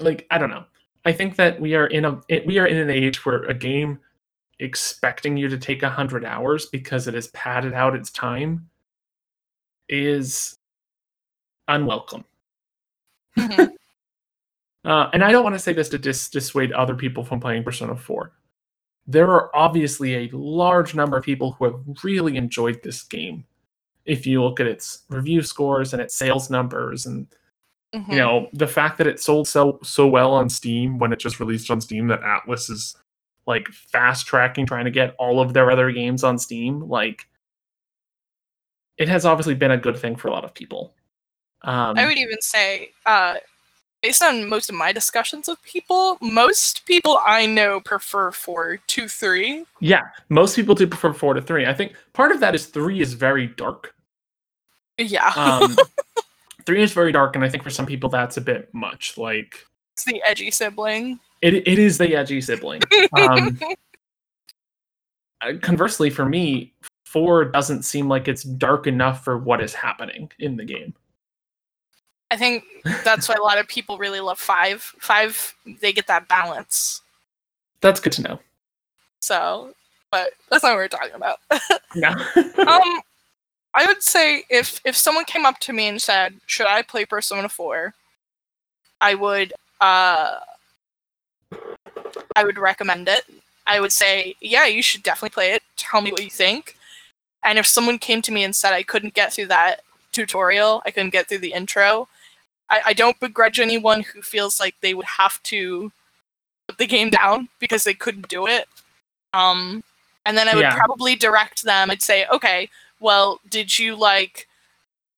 like I don't know. I think that we are in a we are in an age where a game expecting you to take a hundred hours because it has padded out its time is unwelcome. Mhm. Uh, and I don't want to say this to dis- dissuade other people from playing Persona 4. There are obviously a large number of people who have really enjoyed this game. If you look at its review scores and its sales numbers, and Mhm. you know the fact that it sold so so well on Steam when it just released on Steam, that Atlus is like fast tracking trying to get all of their other games on Steam, like it has obviously been a good thing for a lot of people. Um, I would even say, uh, based on most of my discussions with people, most people I know prefer four to three. Yeah, most people do prefer four to three. I think part of that is three is very dark. Yeah, Um, three is very dark, and I think for some people that's a bit much. Like it's the edgy sibling. it, it is the edgy sibling. Um, uh, conversely, for me, four doesn't seem like it's dark enough for what is happening in the game. I think that's why a lot of people really love five. Five, they get that balance. That's good to know. So, but that's not what we're talking about. Yeah. um, I would say if if someone came up to me and said, "Should I play Persona 4?" I would uh I would recommend it. I would say, "Yeah, you should definitely play it. Tell me what you think." And if someone came to me and said I couldn't get through that tutorial, I couldn't get through the intro, I, I don't begrudge anyone who feels like they would have to put the game down because they couldn't do it. Um, and then I would Yeah. probably direct them. I'd say, okay, well, did you like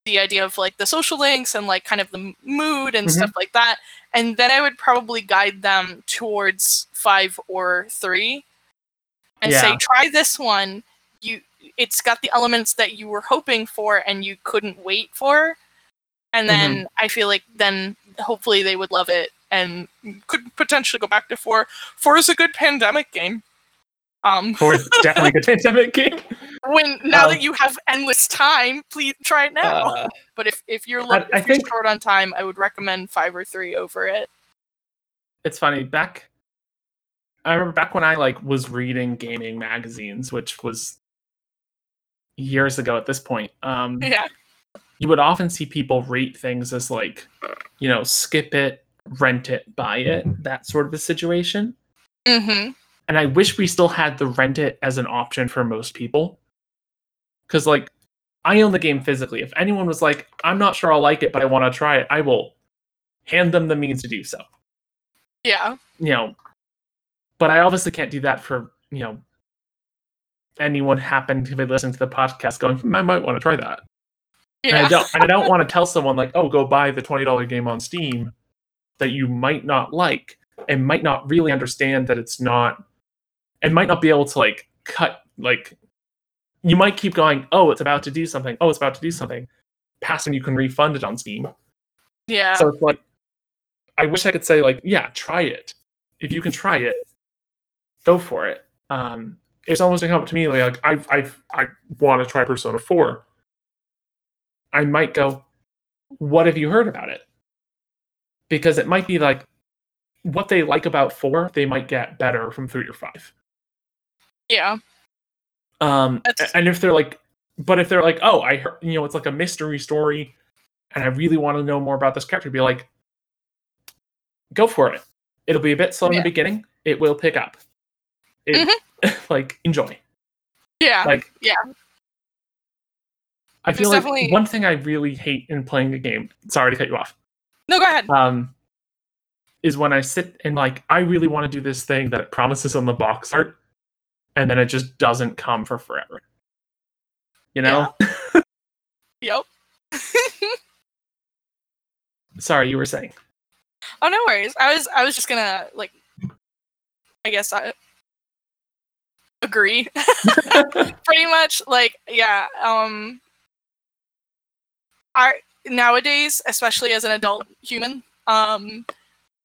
the idea of like the social links and like kind of the mood and Mhm. stuff like that? And then I would probably guide them towards five or three, and say, try this one. You, it's got the elements that you were hoping for and you couldn't wait for. And then I feel like then hopefully they would love it and could potentially go back to four. Four is a good pandemic game. Um, Four is definitely a good pandemic game. When now Um, that you have endless time, please try it now. Uh, but if if you're I- if you're think- short on time, I would recommend five or three over it. it's funny back i remember back when i like was reading gaming magazines which was years ago at this point um Yeah, you would often see people rate things as like you know skip it rent it buy it that sort of a situation Mm-hmm. and i wish we still had the rent it as an option for most people because like i own the game physically if anyone was like i'm not sure i'll like it but i want to try it i will hand them the means to do so yeah, you know, but I obviously can't do that for, you know, anyone happened to be listening to the podcast going, "Hmm, I might want to try that. And I yeah. don't and I don't want to tell someone like, oh, go buy the $20 game on Steam that you might not like and might not really understand that it's not and might not be able to like cut like you might keep going, oh, it's about to do something, oh, it's about to do something, past when you can refund it on Steam. yeah. So it's like, I wish I could say like, yeah, try it. If you can try it, go for it. Um, it's almost come up to me like I I I want to try Persona Four. I might go, what have you heard about it? Because it might be like what they like about four, they might get better from three or five. yeah. Um, That's- and if they're like, but if they're like, oh, I heard, you know, it's like a mystery story, and I really want to know more about this character, be like, go for it. It'll be a bit slow in Yeah. the beginning. It will pick up. It, like enjoy. Yeah. Like yeah. I feel like definitely- one thing I really hate in playing a game. Sorry to cut you off. no, go ahead. Um, is when I sit and like I really want to do this thing that it promises on the box art, and then it just doesn't come for forever. You know. Yep. Sorry, you were saying. Oh no worries. I was I was just gonna like I guess I agree. Pretty much like yeah, um I nowadays, especially as an adult human, um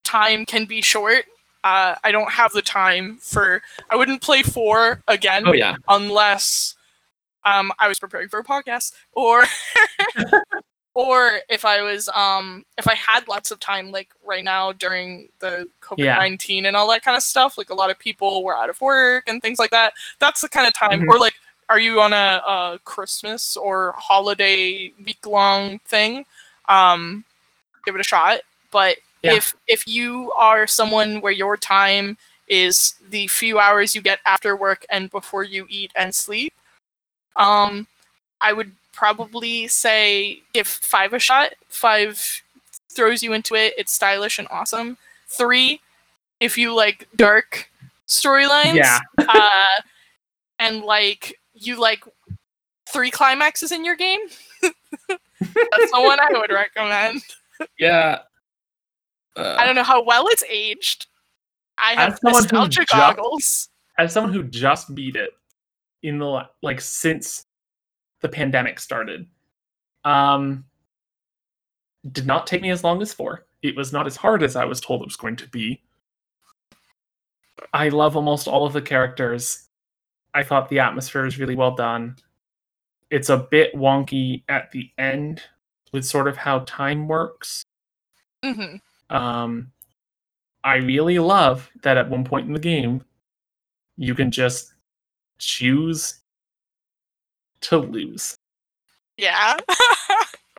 time can be short. Uh I don't have the time for I wouldn't play 4 again Oh yeah. unless um, I was preparing for a podcast, or or if I was um if I had lots of time, like right now during the COVID nineteen and all that kind of stuff, like a lot of people were out of work and things like that. That's the kind of time, Mhm. or like, are you on a, a Christmas or holiday week long thing? Um, give it a shot. But Yeah. if if you are someone where your time is the few hours you get after work and before you eat and sleep, um, I would probably say give five a shot. Five throws you into it. It's stylish and awesome. Three, if you like dark storylines, Yeah. uh, and like you like three climaxes in your game, that's the one I would recommend. Yeah. Uh, I don't know how well it's aged. I have nostalgia just- goggles. as someone who just beat it in the like since the pandemic started um did not take me as long as four. It was not as hard as i was told it was going to be. I love almost all of the characters. I thought the atmosphere is really well done. It's a bit wonky at the end with sort of how time works. Hmm um, I really love that at one point in the game, you can just choose to lose. Yeah.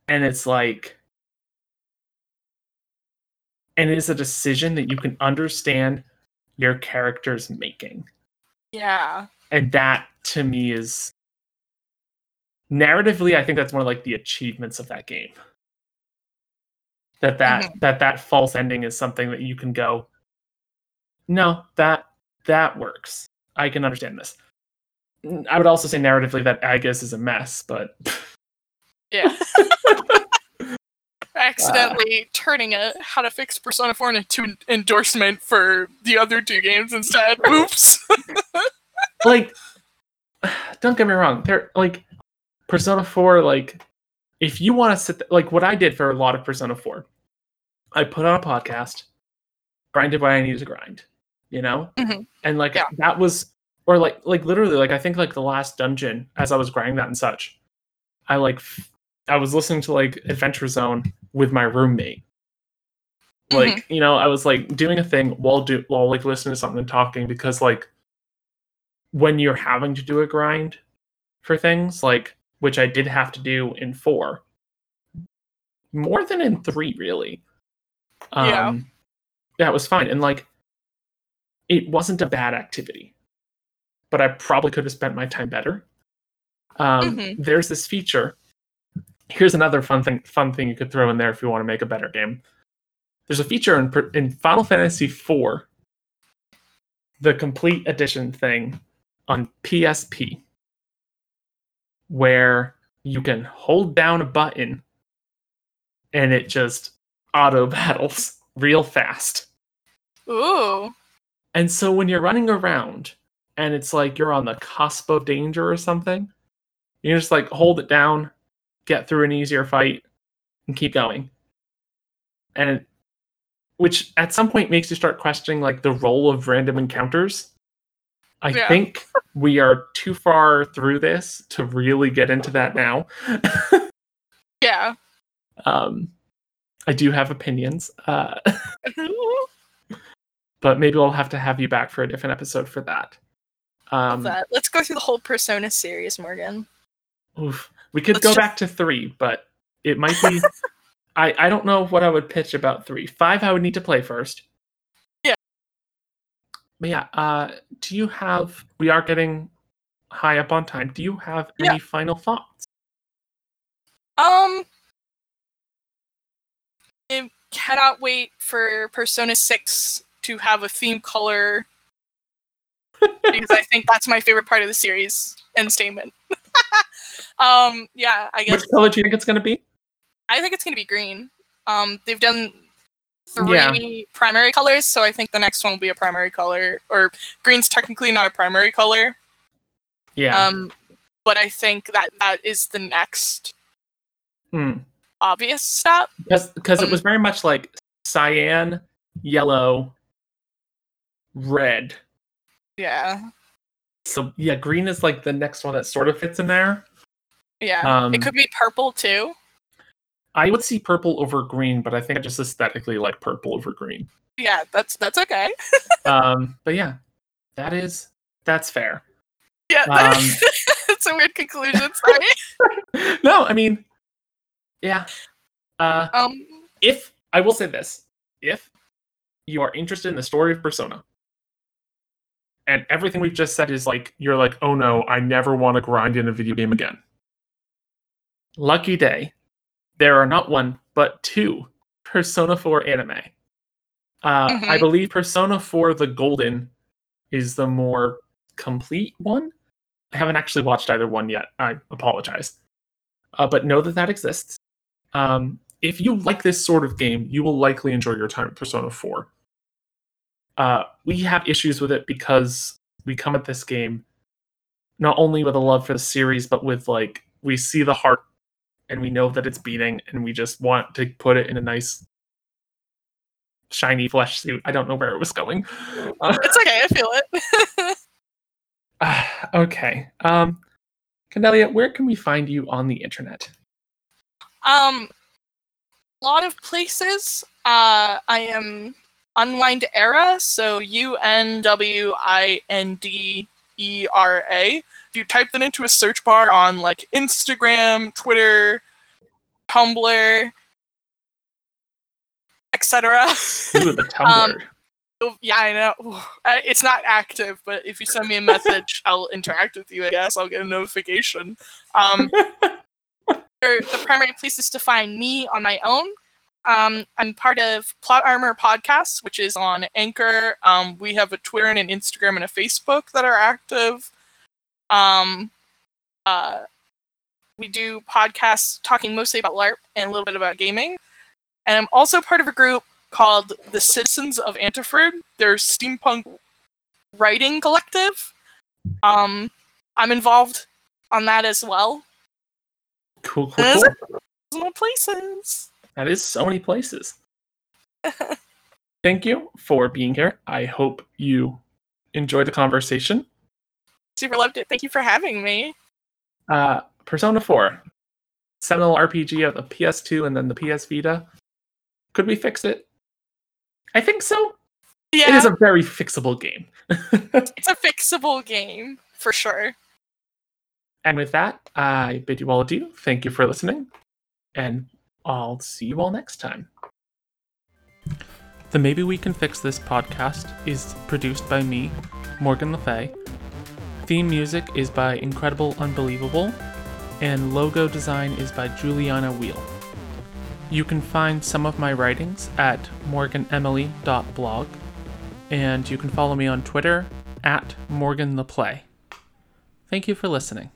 And it's like, and it is a decision that you can understand your character's making. yeah. And that to me is narratively, I think that's one of like the achievements of that game. That that mm-hmm. that that false ending is something that you can go, no, that that works. I can understand this. I would also say narratively that Agus is a mess, but Yeah. Accidentally turning a how to fix Persona 4 into an endorsement for the other two games instead. Oops. like don't get me wrong they're like persona 4 like if you want to sit th- like what i did for a lot of persona 4 i put on a podcast grinded what i needed to grind you know Mhm. and like Yeah. that was or like like literally like i think like the last dungeon as i was grinding that and such i like f- i was listening to like adventure zone with my roommate like you know i was like doing a thing while do while like listening to something and talking because like when you're having to do a grind for things like which i did have to do in four more than in three really. Um yeah it was fine. And like it wasn't a bad activity but i probably could have spent my time better. Um Mhm. there's this feature. Here's another fun thing fun thing you could throw in there if you want to make a better game. There's a feature in, in final fantasy IV, the complete edition thing on psp where you can hold down a button and it just auto battles real fast Ooh. and so when you're running around and it's like you're on the cusp of danger or something, you just like hold it down, get through an easier fight, and keep going. And it, which at some point makes you start questioning like the role of random encounters. I Yeah. think we are too far through this to really get into that now. Yeah. um, I do have opinions. Uh, but maybe I'll have to have you back for a different episode for that. Um, that. Let's go through the whole Persona series, Morgan. oof. We could Let's go just- back to three, but it might be. I I don't know what I would pitch about three. Five, I would need to play first. Yeah. But yeah, uh, do you have? We are getting high up on time. Do you have Yeah. any final thoughts? Um, cannot wait for Persona 6 to have a theme color because I think that's my favorite part of the series. End statement. um, yeah, I guess Which color do you think it's going to be? I think it's gonna be green. Um, they've done three Yeah. primary colors, so I think the next one will be a primary color. Or green's technically not a primary color. Yeah. Um, but I think that that is the next Hmm. Obvious step. because because it Um, was very much like cyan, yellow, red. Yeah. So yeah, green is like the next one that sort of fits in there. Yeah. Um, it could be purple too. I would see purple over green, but I think I just aesthetically like purple over green. Yeah, that's that's okay. Um, but yeah, that is that's fair. Yeah, Um, that's a weird conclusion. Sorry. no, I mean, yeah. Uh, Um, if I will say this, if you are interested in the story of Persona, and everything we've just said is like you're like, oh no, I never want to grind in a video game again. Lucky day, there are not one but two Persona 4 anime. Uh, I Mhm. believe Persona 4 the Golden is the more complete one. I haven't actually watched either one yet. I apologize. Uh, but know that that exists. Um, if you like this sort of game, you will likely enjoy your time with Persona 4. Uh, we have issues with it because we come at this game not only with a love for the series, but with like we see the heart and we know that it's beating, and we just want to put it in a nice shiny flesh suit. I don't know where it was going. Uh, it's okay. I feel it. Ah, okay. Um, Candelia, where can we find you on the internet? Um, a lot of places. Uh, I am Unwind Era, so U N W I N D E R A. If you type that into a search bar on like Instagram, Twitter, Tumblr, etc. Ooh, the Tumblr. Oh, yeah, I know. Ooh, uh, It's not active, but if you send me a message, I'll interact with you. I guess I'll get a notification. Um, the primary places to find me on my own. Um, I'm part of Plot Armor Podcast, which is on Anchor. Um, we have a Twitter and an Instagram and a Facebook that are active. Um, uh, we do podcasts talking mostly about LARP and a little bit about gaming. And I'm also part of a group called the Citizens of Antiford. They're a steampunk writing collective. Um, I'm involved on that as well. Cool, cool, cool. More places. That is so many places. Thank you for being here. I hope you enjoyed the conversation. Super loved it. Thank you for having me. Uh, Persona 4, seminal RPG of the PS2 and then the PS Vita. Could we fix it? I think so. Yeah, It is a very fixable game. it's a fixable game for sure. And with that, I bid you all adieu. Thank you for listening, and I'll see you all next time. The Maybe We Can Fix This podcast is produced by me, Morgan Le Fay. Theme music is by Incredible Unbelievable, and logo design is by Juliana Wheel. You can find some of my writings at morganemily.blog, and you can follow me on Twitter at Morgan the Play. Thank you for listening.